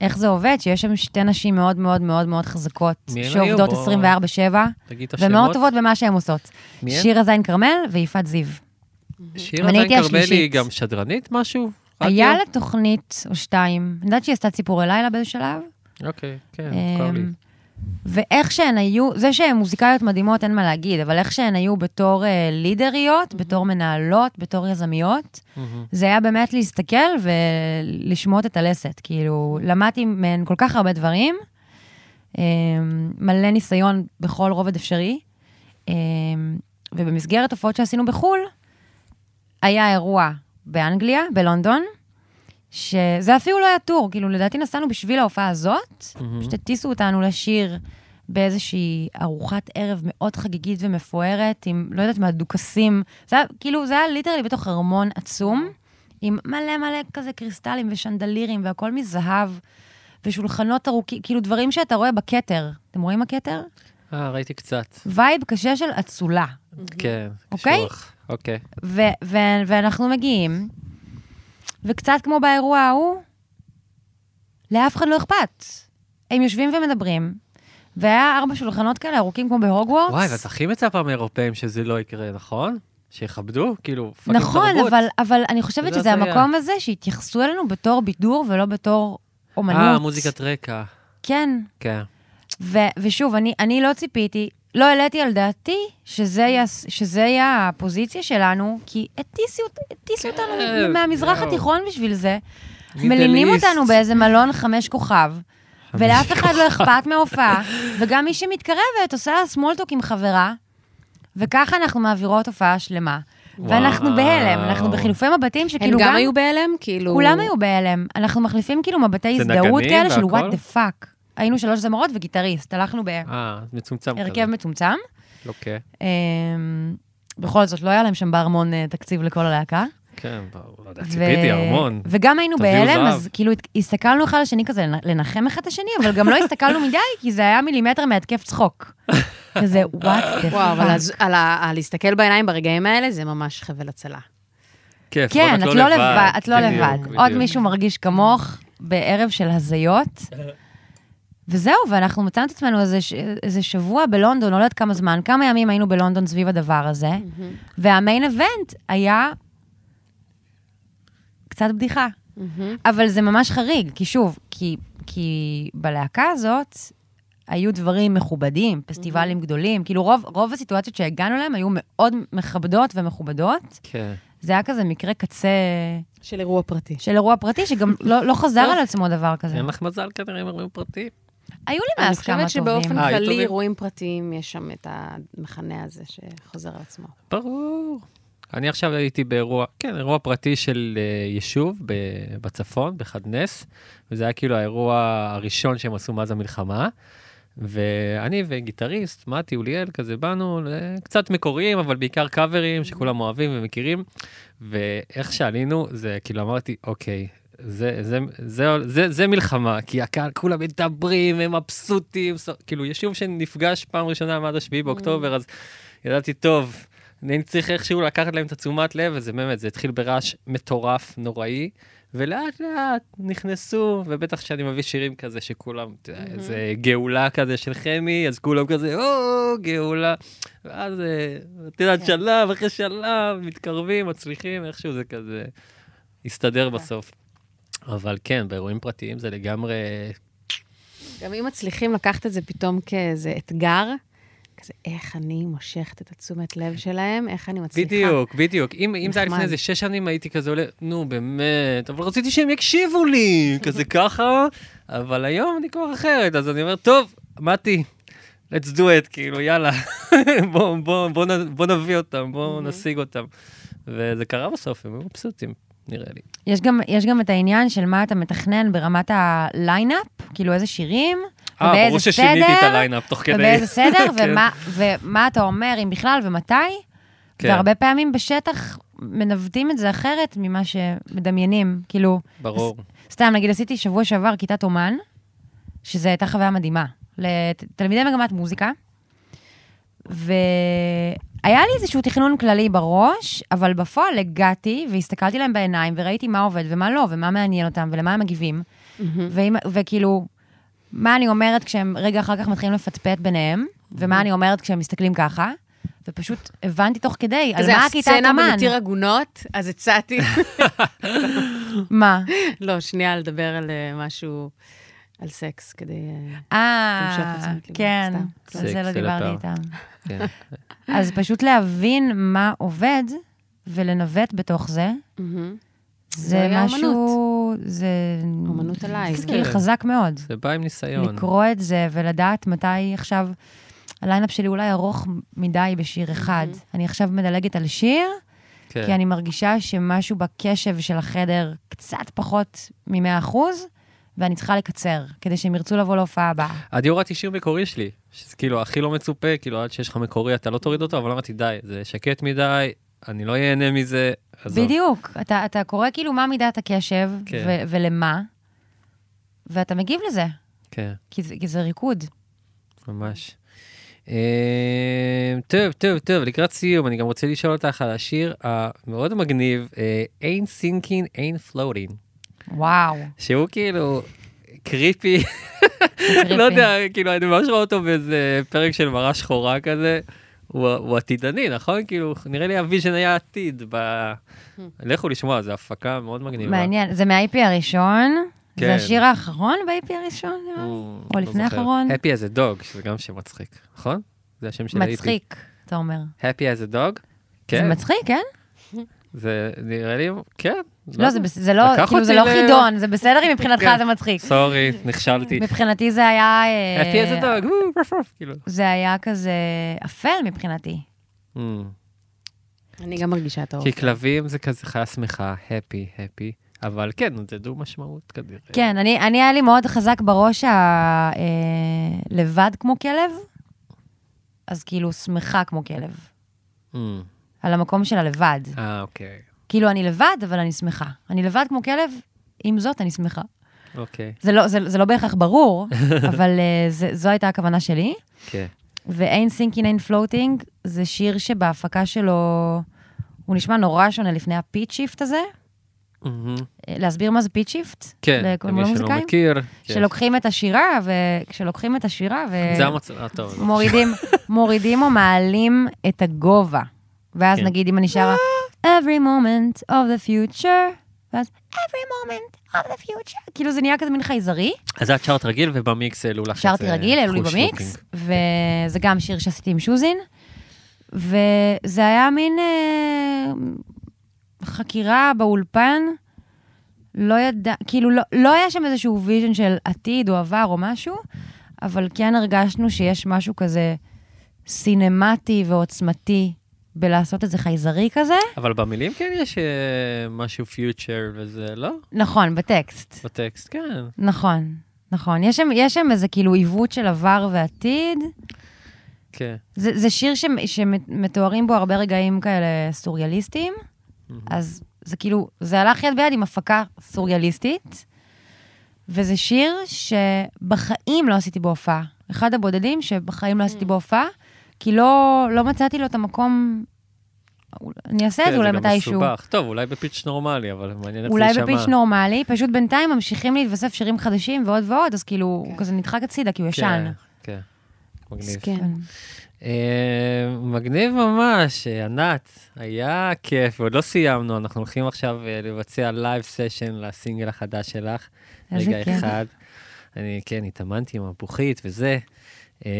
איך זה עובד, שיש שם שתי נשים מאוד מאוד מאוד מאוד חזקות, שעובדות היו? בוא- 24/7, תגיד את השמות. ומאוד טובות במה שהן עושות. שירה זין כרמל ויפעת זיו. שירה זין כרמלי השלישית. גם שדרנית משהו? היה? לה תוכנית או שתיים, אני יודעת שהיא עשתה ציפורי לילה באיזה שלב. אוקיי, כן, מוכר לי. ואיך שהן היו, זה שהן מוזיקאיות מדהימות, אין מה להגיד, אבל איך שהן היו בתור אה, לידריות, בתור מנהלות, בתור יזמיות, מהמם. זה היה באמת להסתכל ולשמוט את הלסת. כאילו, למדתי מהן כל כך הרבה דברים, אמ, מלא ניסיון בכל רובד אפשרי, אמ, ובמסגרת הופעות שעשינו בחו"ל, היה אירוע באנגליה, בלונדון, שזה אפילו לא היה טור, כאילו, לדעתי נסענו בשביל ההופעה הזאת, מהמם. פשוט הטיסו אותנו לשיר באיזושהי ארוחת ערב מאוד חגיגית ומפוארת, עם, לא יודעת מה, דוכסים. זה היה, כאילו, זה היה literally בתוך ארמון עצום, עם מלא מלא כזה קריסטלים ושנדלירים והכל מזהב, ושולחנות ארוכים, כאילו דברים שאתה רואה בכתר. אתם רואים הכתר? אה, ראיתי קצת. vibe קשה של אצולה. כן, אוקיי? קשוח. אוקיי. ו- ואנחנו מגיעים, וקצת כמו באירוע ההוא, לאף אחד לא אכפת. הם יושבים ומדברים, והיה ארבע שולחנות כאלה ארוכים כמו בהוגוורטס. וואי, ואת הכי מצפה מאירופאים שזה לא יקרה, נכון? שיכבדו, כאילו, fucking נכון, תרבות. אבל, אבל אני חושבת זה שזה. המקום הזה שהתייחסו אלינו בתור בידור ולא בתור אומנות. אה, מוזיקת רקע. כן. כן. ו- ושוב, אני, אני לא ציפיתי, לא העליתי על דעתי שזה יהיה, שזה יהיה הפוזיציה שלנו, כי הטיסו, הטיסו אותנו כן, מהמזרח. התיכון בשביל זה. מלינים. אותנו באיזה מלון חמש כוכב, ולאף אחד לא אכפת מההופעה, וגם מי שמתקרבת עושה small talk עם חברה, וככה אנחנו מעבירות הופעה שלמה. ואנחנו. בהלם, אנחנו בחילופי מבטים הם שכאילו גם היו בהלם? כאילו... כולם היו בהלם. אנחנו מחליפים כאילו מבטי הזדהות כאלה של? what the fuck. היינו שלוש זמרות וגיטריסט, הלכנו אה, מצומצם כזה. בהרכב מצומצם. אוקיי. אמ, בכל זאת, לא היה להם שם בארמון אה, תקציב לכל הלהקה. כן, ברור, לא יודע, ציפיתי, ארמון. וגם היינו בהלם. אז כאילו הסתכלנו אחד על השני כזה לנ- לנחם אחד את השני, אבל גם לא הסתכלנו מדי, כי זה היה מילימטר מהתקף צחוק. כזה, what the וואו, אבל fuck. ה- על להסתכל בעיניים ברגעים האלה, זה ממש חבל הצלה. כיף, כן, את לא לבד, את לא לבד. עוד מישהו מרגיש כמוך בערב של הזיות. וזהו, ואנחנו מצאנו את עצמנו איזה, ש- איזה שבוע בלונדון, לא יודעת כמה זמן, כמה ימים היינו בלונדון סביב הדבר הזה, והמיין אבנט היה קצת בדיחה. אבל זה ממש חריג, כי שוב, כי, כי בלהקה הזאת היו דברים מכובדים, פסטיבלים גדולים, כאילו רוב, רוב הסיטואציות שהגענו אליהן היו מאוד מכבדות ומכובדות. כן. זה היה כזה מקרה קצה של אירוע פרטי. של אירוע פרטי, שגם לא, לא חזר על עצמו דבר כזה. אין לך מזל כנראה עם אירועים פרטיים. היו לי אני מאז כמה חושבת טובים. שבאופן אה, היו כללי? אירועים פרטיים, יש שם את המכנה הזה שחוזר על עצמו. ברור. אני עכשיו הייתי באירוע, כן, אירוע פרטי של אה, יישוב ב- בצפון, בחדנס, וזה היה כאילו האירוע הראשון שהם עשו מאז המלחמה. ואני וגיטריסט, מתי, אוליאל, כזה באנו, ל- קצת מקוריים, אבל בעיקר קאברים שכולם אוהבים ומכירים. ואיך שעלינו, זה כאילו אמרתי, אוקיי, זה, זה, זה, זה, זה מלחמה, כי הקהל כולם מדברים, הם מבסוטים, ס- כאילו יישוב שנפגש פעם ראשונה מאז השביעי באוקטובר, אז ידעתי, טוב, אני צריך איכשהו לקחת להם את התשומת לב, וזה באמת, זה התחיל ברעש מטורף, נוראי, ולאט לאט נכנסו, ובטח כשאני מביא שירים כזה שכולם, יודע, איזה גאולה כזה של חמי, אז כולם כזה, או, גאולה. ואז, אה, את יודעת, כן. שלב אחרי שלב, מתקרבים, מצליחים, איכשהו זה כזה יסתדר בסוף. אבל כן, באירועים פרטיים זה לגמרי... גם אם מצליחים לקחת את זה פתאום כאיזה אתגר, כזה, איך אני מושכת את התשומת לב שלהם, איך אני מצליחה. בדיוק, בדיוק. אם, אם זה היה לפני. איזה שש שנים, הייתי כזה עולה, נו, באמת, אבל רציתי שהם יקשיבו לי, כזה ככה, אבל היום אני כבר אחרת, אז אני אומר, טוב, מתי, let's do it, כאילו, יאללה, בוא, בוא, בוא, בוא נביא אותם, בוא נשיג אותם. וזה קרה בסוף, הם היו מבסוטים, נראה לי. יש גם, יש גם את העניין של מה אתה מתכנן ברמת ה lineup, כאילו איזה שירים, אה, ובאיזה ברור ששיניתי את סדר, ה lineup תוך כדי. ובאיזה סדר, כן. ומה, ומה אתה אומר, אם בכלל, ומתי. כן. והרבה פעמים בשטח מנווטים את זה אחרת ממה שמדמיינים. כאילו, ברור. סתם, נגיד, עשיתי שבוע שעבר כיתת אומן, שזו הייתה חוויה מדהימה, לתלמידי מגמת מוזיקה, והיה לי איזשהו תכנון כללי בראש, אבל בפועל הגעתי והסתכלתי להם בעיניים וראיתי מה עובד ומה לא, ומה מעניין אותם ולמה הם מגיבים, ואם, וכאילו, מה אני אומרת כשהם רגע אחר כך מתחילים לפטפט ביניהם, ומה אני אומרת כשהם מסתכלים ככה, ופשוט הבנתי תוך כדי, על כזה מה הכיתת הסצנה אומן. בנתיר עגונות, אז הצעתי, מה? לא, שנייה לדבר על אה, משהו, על סקס, כדי... אה, אה, כן. על זה לא דיברתי. איתם. כן. אז פשוט להבין מה עובד ולנווט בתוך זה. זה משהו, זה... אומנות ה live. skill כן. חזק מאוד. זה בא עם ניסיון. לקרוא את זה ולדעת מתי עכשיו, ה lineup שלי אולי ארוך מדי בשיר אחד. אני עכשיו מדלגת על שיר, כן. כי אני מרגישה שמשהו בקשב של החדר קצת פחות מ-100%, ואני צריכה לקצר, כדי שהם ירצו לבוא להופעה הבאה. עדי הורדתי שיר מקורי שלי, שזה כאילו הכי לא מצופה, כאילו עד שיש לך מקורי אתה לא תוריד אותו, אבל אמרתי די, זה שקט מדי, אני לא ייהנה מזה. עזוב. בדיוק. אתה, אתה קורא כאילו מה מידת הקשב, כן. ו- ולמה, ואתה מגיב לזה, כן, כי זה, כי זה ריקוד. ממש. אה, טוב, טוב, טוב, לקראת סיום, אני גם רוצה לשאול אותך על השיר המאוד מגניב, אה, Ain't Sinking, Ain't Floating, וואו. שהוא כאילו creepy. לא יודע, כאילו, אני ממש רואה אותו באיזה פרק של מראה שחורה כזה. הוא, הוא עתידני, נכון? כאילו, נראה לי ה vision היה עתיד. ב... לכו לשמוע, זו הפקה מאוד מגניבה. מעניין, זה מה-EP הראשון, כן. זה השיר האחרון ב-EP הראשון? הוא- או לא לפני זוכר. האחרון? Happy as a dog, שזה גם שם מצחיק, נכון? זה השם של ה-EP. מצחיק, אתה אומר. Happy as a dog? זה כן. מצחיק, כן? זה נראה לי, כן. לא, זה זה לא, כאילו, זה לא ל- חידון, זה בסדר אם מבחינתך כן. זה מצחיק. סורי, נכשלתי. מבחינתי זה היה... אה, dog, וואו, רף רף, כאילו. זה היה כזה אפל מבחינתי. Mm. אני גם מרגישה את האופן. כי כלבים זה כזה חיה שמחה, happy, happy, אבל כן, זה דו משמעות כנראה. כן, אני, אני היה לי מאוד חזק בראש ה... אה, לבד כמו כלב, אז כאילו שמחה כמו כלב, Mm. על המקום של הלבד. אה, אוקיי. כאילו, אני לבד, אבל אני שמחה. אני לבד כמו כלב, עם זאת, אני שמחה. אוקיי, זה לא, זה, זה לא בהכרח ברור, אבל uh, זה, זו הייתה הכוונה שלי. כן. ו-Ain't Thinking Ain't Floating זה שיר שבהפקה שלו, הוא נשמע נורא שונה לפני ה pitch shift הזה. אה, להסביר מה זה pitch shift? כן, למי שלא? מכיר. כן. שלוקחים את השירה, וכשלוקחים את השירה, זה המצב, אה, טוב. לא. ומורידים מורידים או מעלים את הגובה. ואז כן. נגיד, אם אני שרה, every moment of the future, ואז every moment of the future, כאילו זה נהיה כזה מין חייזרי. אז את שרת רגיל ובמיקס העלו לך את זה. שרתי רגיל, העלו לי במיקס. וזה גם שיר שעשיתי עם שוזין, וזה היה מין אה, חקירה באולפן, לא ידע, כאילו לא, לא היה שם איזשהו vision של עתיד או עבר או משהו, אבל כן הרגשנו שיש משהו כזה סינמטי ועוצמתי בלעשות את זה חייזרי כזה. אבל במילים כן יש אה, משהו future וזה, לא? נכון, בטקסט. בטקסט, כן. נכון, נכון. יש שם, יש שם איזה כאילו עיוות של עבר ועתיד. כן. זה, זה שיר ש, שמתוארים בו הרבה רגעים כאלה סוריאליסטיים, אז זה כאילו, זה הלך יד ביד עם הפקה סוריאליסטית, וזה שיר שבחיים לא עשיתי בו הופעה. אחד הבודדים שבחיים לא עשיתי בו הופעה, כי לא, לא מצאתי לו את המקום... אני אעשה את כן, זה אולי גם מתישהו. מסובך. טוב, אולי בפיץ' נורמלי, אבל מעניין איך זה אולי יישמע. בפיץ' נורמלי, פשוט בינתיים ממשיכים להתווסף שירים חדשים ועוד ועוד, אז כאילו, הוא כזה נדחק הצידה, כי הוא ישן. כן, כן. מגניב. כן. אה, מגניב ממש, אה, ענת, היה כיף, ועוד לא סיימנו, אנחנו הולכים עכשיו אה, לבצע live session לסינגל החדש שלך. איזה רגע. אחד. אני, כן, התאמנתי עם הפוכית וזה. אה,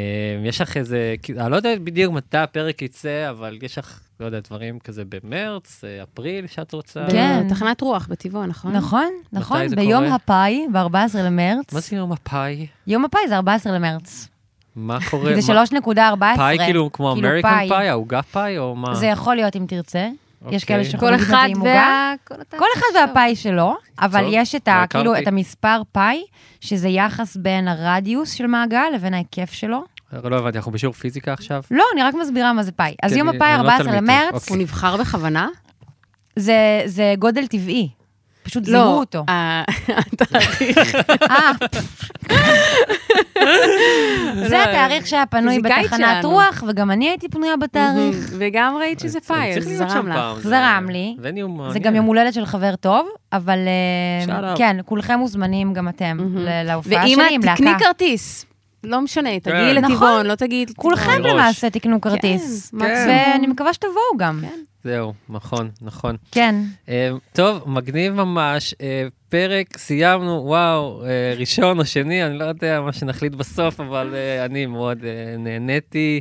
יש לך איזה, אני לא יודע בדיוק מתי הפרק יצא, אבל יש לך, לא יודע, דברים כזה במרץ, אה, אפריל, שאת רוצה? כן. בתחנת רוח בטבעון, נכון? נכון, נכון, ביום? הפאי, ב-14 למרץ. מה זה יום הפאי? יום הפאי זה 14 למרץ. מה קורה? זה מה- 3.14. פאי כאילו כמו כאילו אמריקן. פאי, העוגה פאי, או מה? זה יכול להיות אם תרצה. יש כאלה אוקיי. כל להגיד את זה אחד עם עוגה. כל אחד. והפאי שלו, אבל יש את, לא כאילו. את המספר פאי, שזה יחס בין הרדיוס של מעגל לבין ההיקף שלו. לא הבנתי, אנחנו בשיעור פיזיקה עכשיו? לא, אני רק מסבירה מה זה פאי. אז יום הפאי, אני לא 14 תלמיד טוב, למרץ, אוקיי. הוא נבחר בכוונה? זה, זה גודל טבעי. פשוט זיהו לא. אותו. ה- התאריך. אה, זה התאריך שהיה פנוי בתחנת. רוח, וגם אני הייתי פנויה בתאריך. וגם ראית שזה אז להיות זרם לך. זה- זרם לי. זה גם יום הולדת של חבר טוב, אבל אה. כן, כולכם מוזמנים, גם אתם. ל- להופעה ואם שלי עם את תקני להקה. כרטיס, לא משנה, תגיעי נכון. לטבעון, לא תגיעי... לטבעון. כולכם. למעשה תקנו כרטיס. כן, כן. ואני מקווה שתבואו גם. זהו, נכון, נכון. כן. אה, טוב, מגניב ממש. אה, פרק, סיימנו, וואו, אה, ראשון או שני, אני לא יודע מה שנחליט בסוף, אבל אה, אני מאוד אה, נהניתי.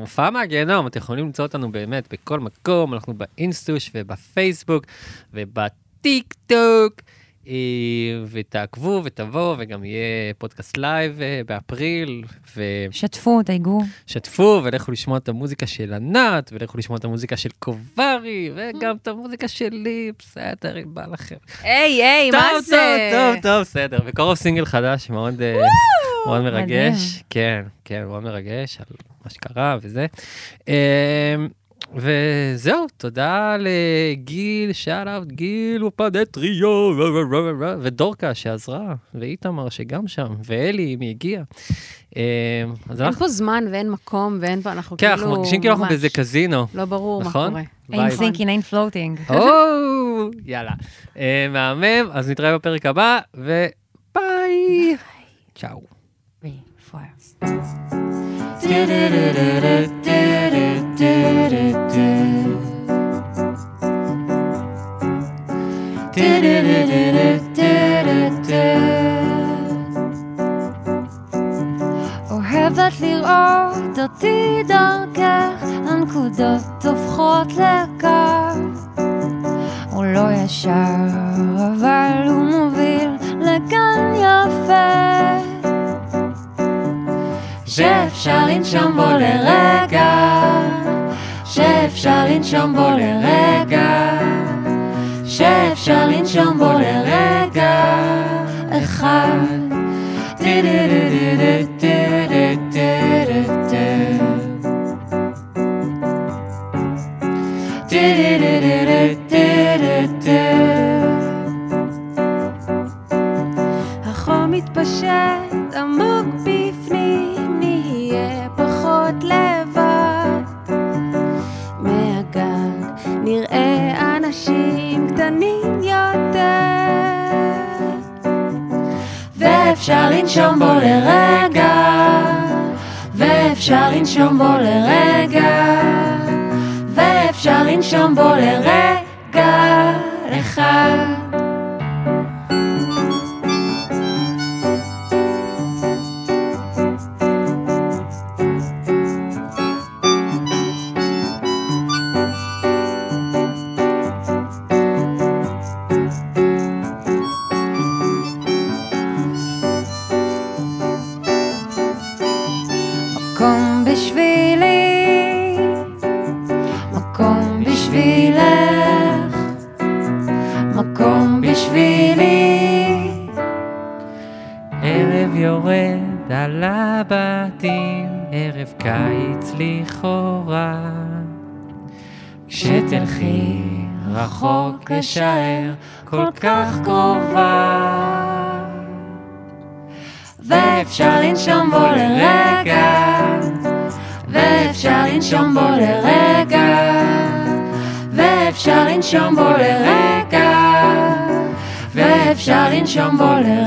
הופעה מהגיהנום, אתם יכולים למצוא אותנו באמת בכל מקום, אנחנו באינסטוש ובפייסבוק ובטיק טוק. אה, ותעקבו ותבואו, וגם יהיה פודקאסט live אה, באפריל, ו... שתפו, תייגו. שתפו ולכו לשמוע את המוזיקה של ענת, ולכו לשמוע את המוזיקה של קוברי, וגם את המוזיקה שלי, בסדר, אם בא לכם. היי, היי, מה טוב, זה? טוב, טוב, טוב, בסדר. בקרוב סינגל חדש, מאוד אה, מאוד מרגש. מדהים. כן, כן, מאוד מרגש על מה שקרה וזה. אה, וזהו, תודה לגיל, שאט אאוט, גיל ופדטריו, ודורקה שעזרה, ואיתמר שגם שם, ואלי, מי הגיע. אה, אז אין אנחנו פה זמן ואין מקום ואין פה, אנחנו כן, כאילו... אנחנו מרגישים כאילו אנחנו באיזה קזינו. לא ברור מה נכון? קורה. אין. סינקינג, אין פלוטינג. או, יאללה. אה, מהמם, אז נתראה בפרק הבא, וביי. צ'או. אוהבת לראות אותי דרכך, הנקודות הופכות לקו. הוא לא ישר, אבל הוא מוביל לגן יפה. שאפשר לנשום בו לרגע, שאפשר לנשום בו לרגע, שאפשר לנשום בו לרגע. אחד. החום מתפשט עמוק בפנים, לנשום בו לרגע, ואפשר לנשום בו לרגע אחד. ואפשר לנשום בו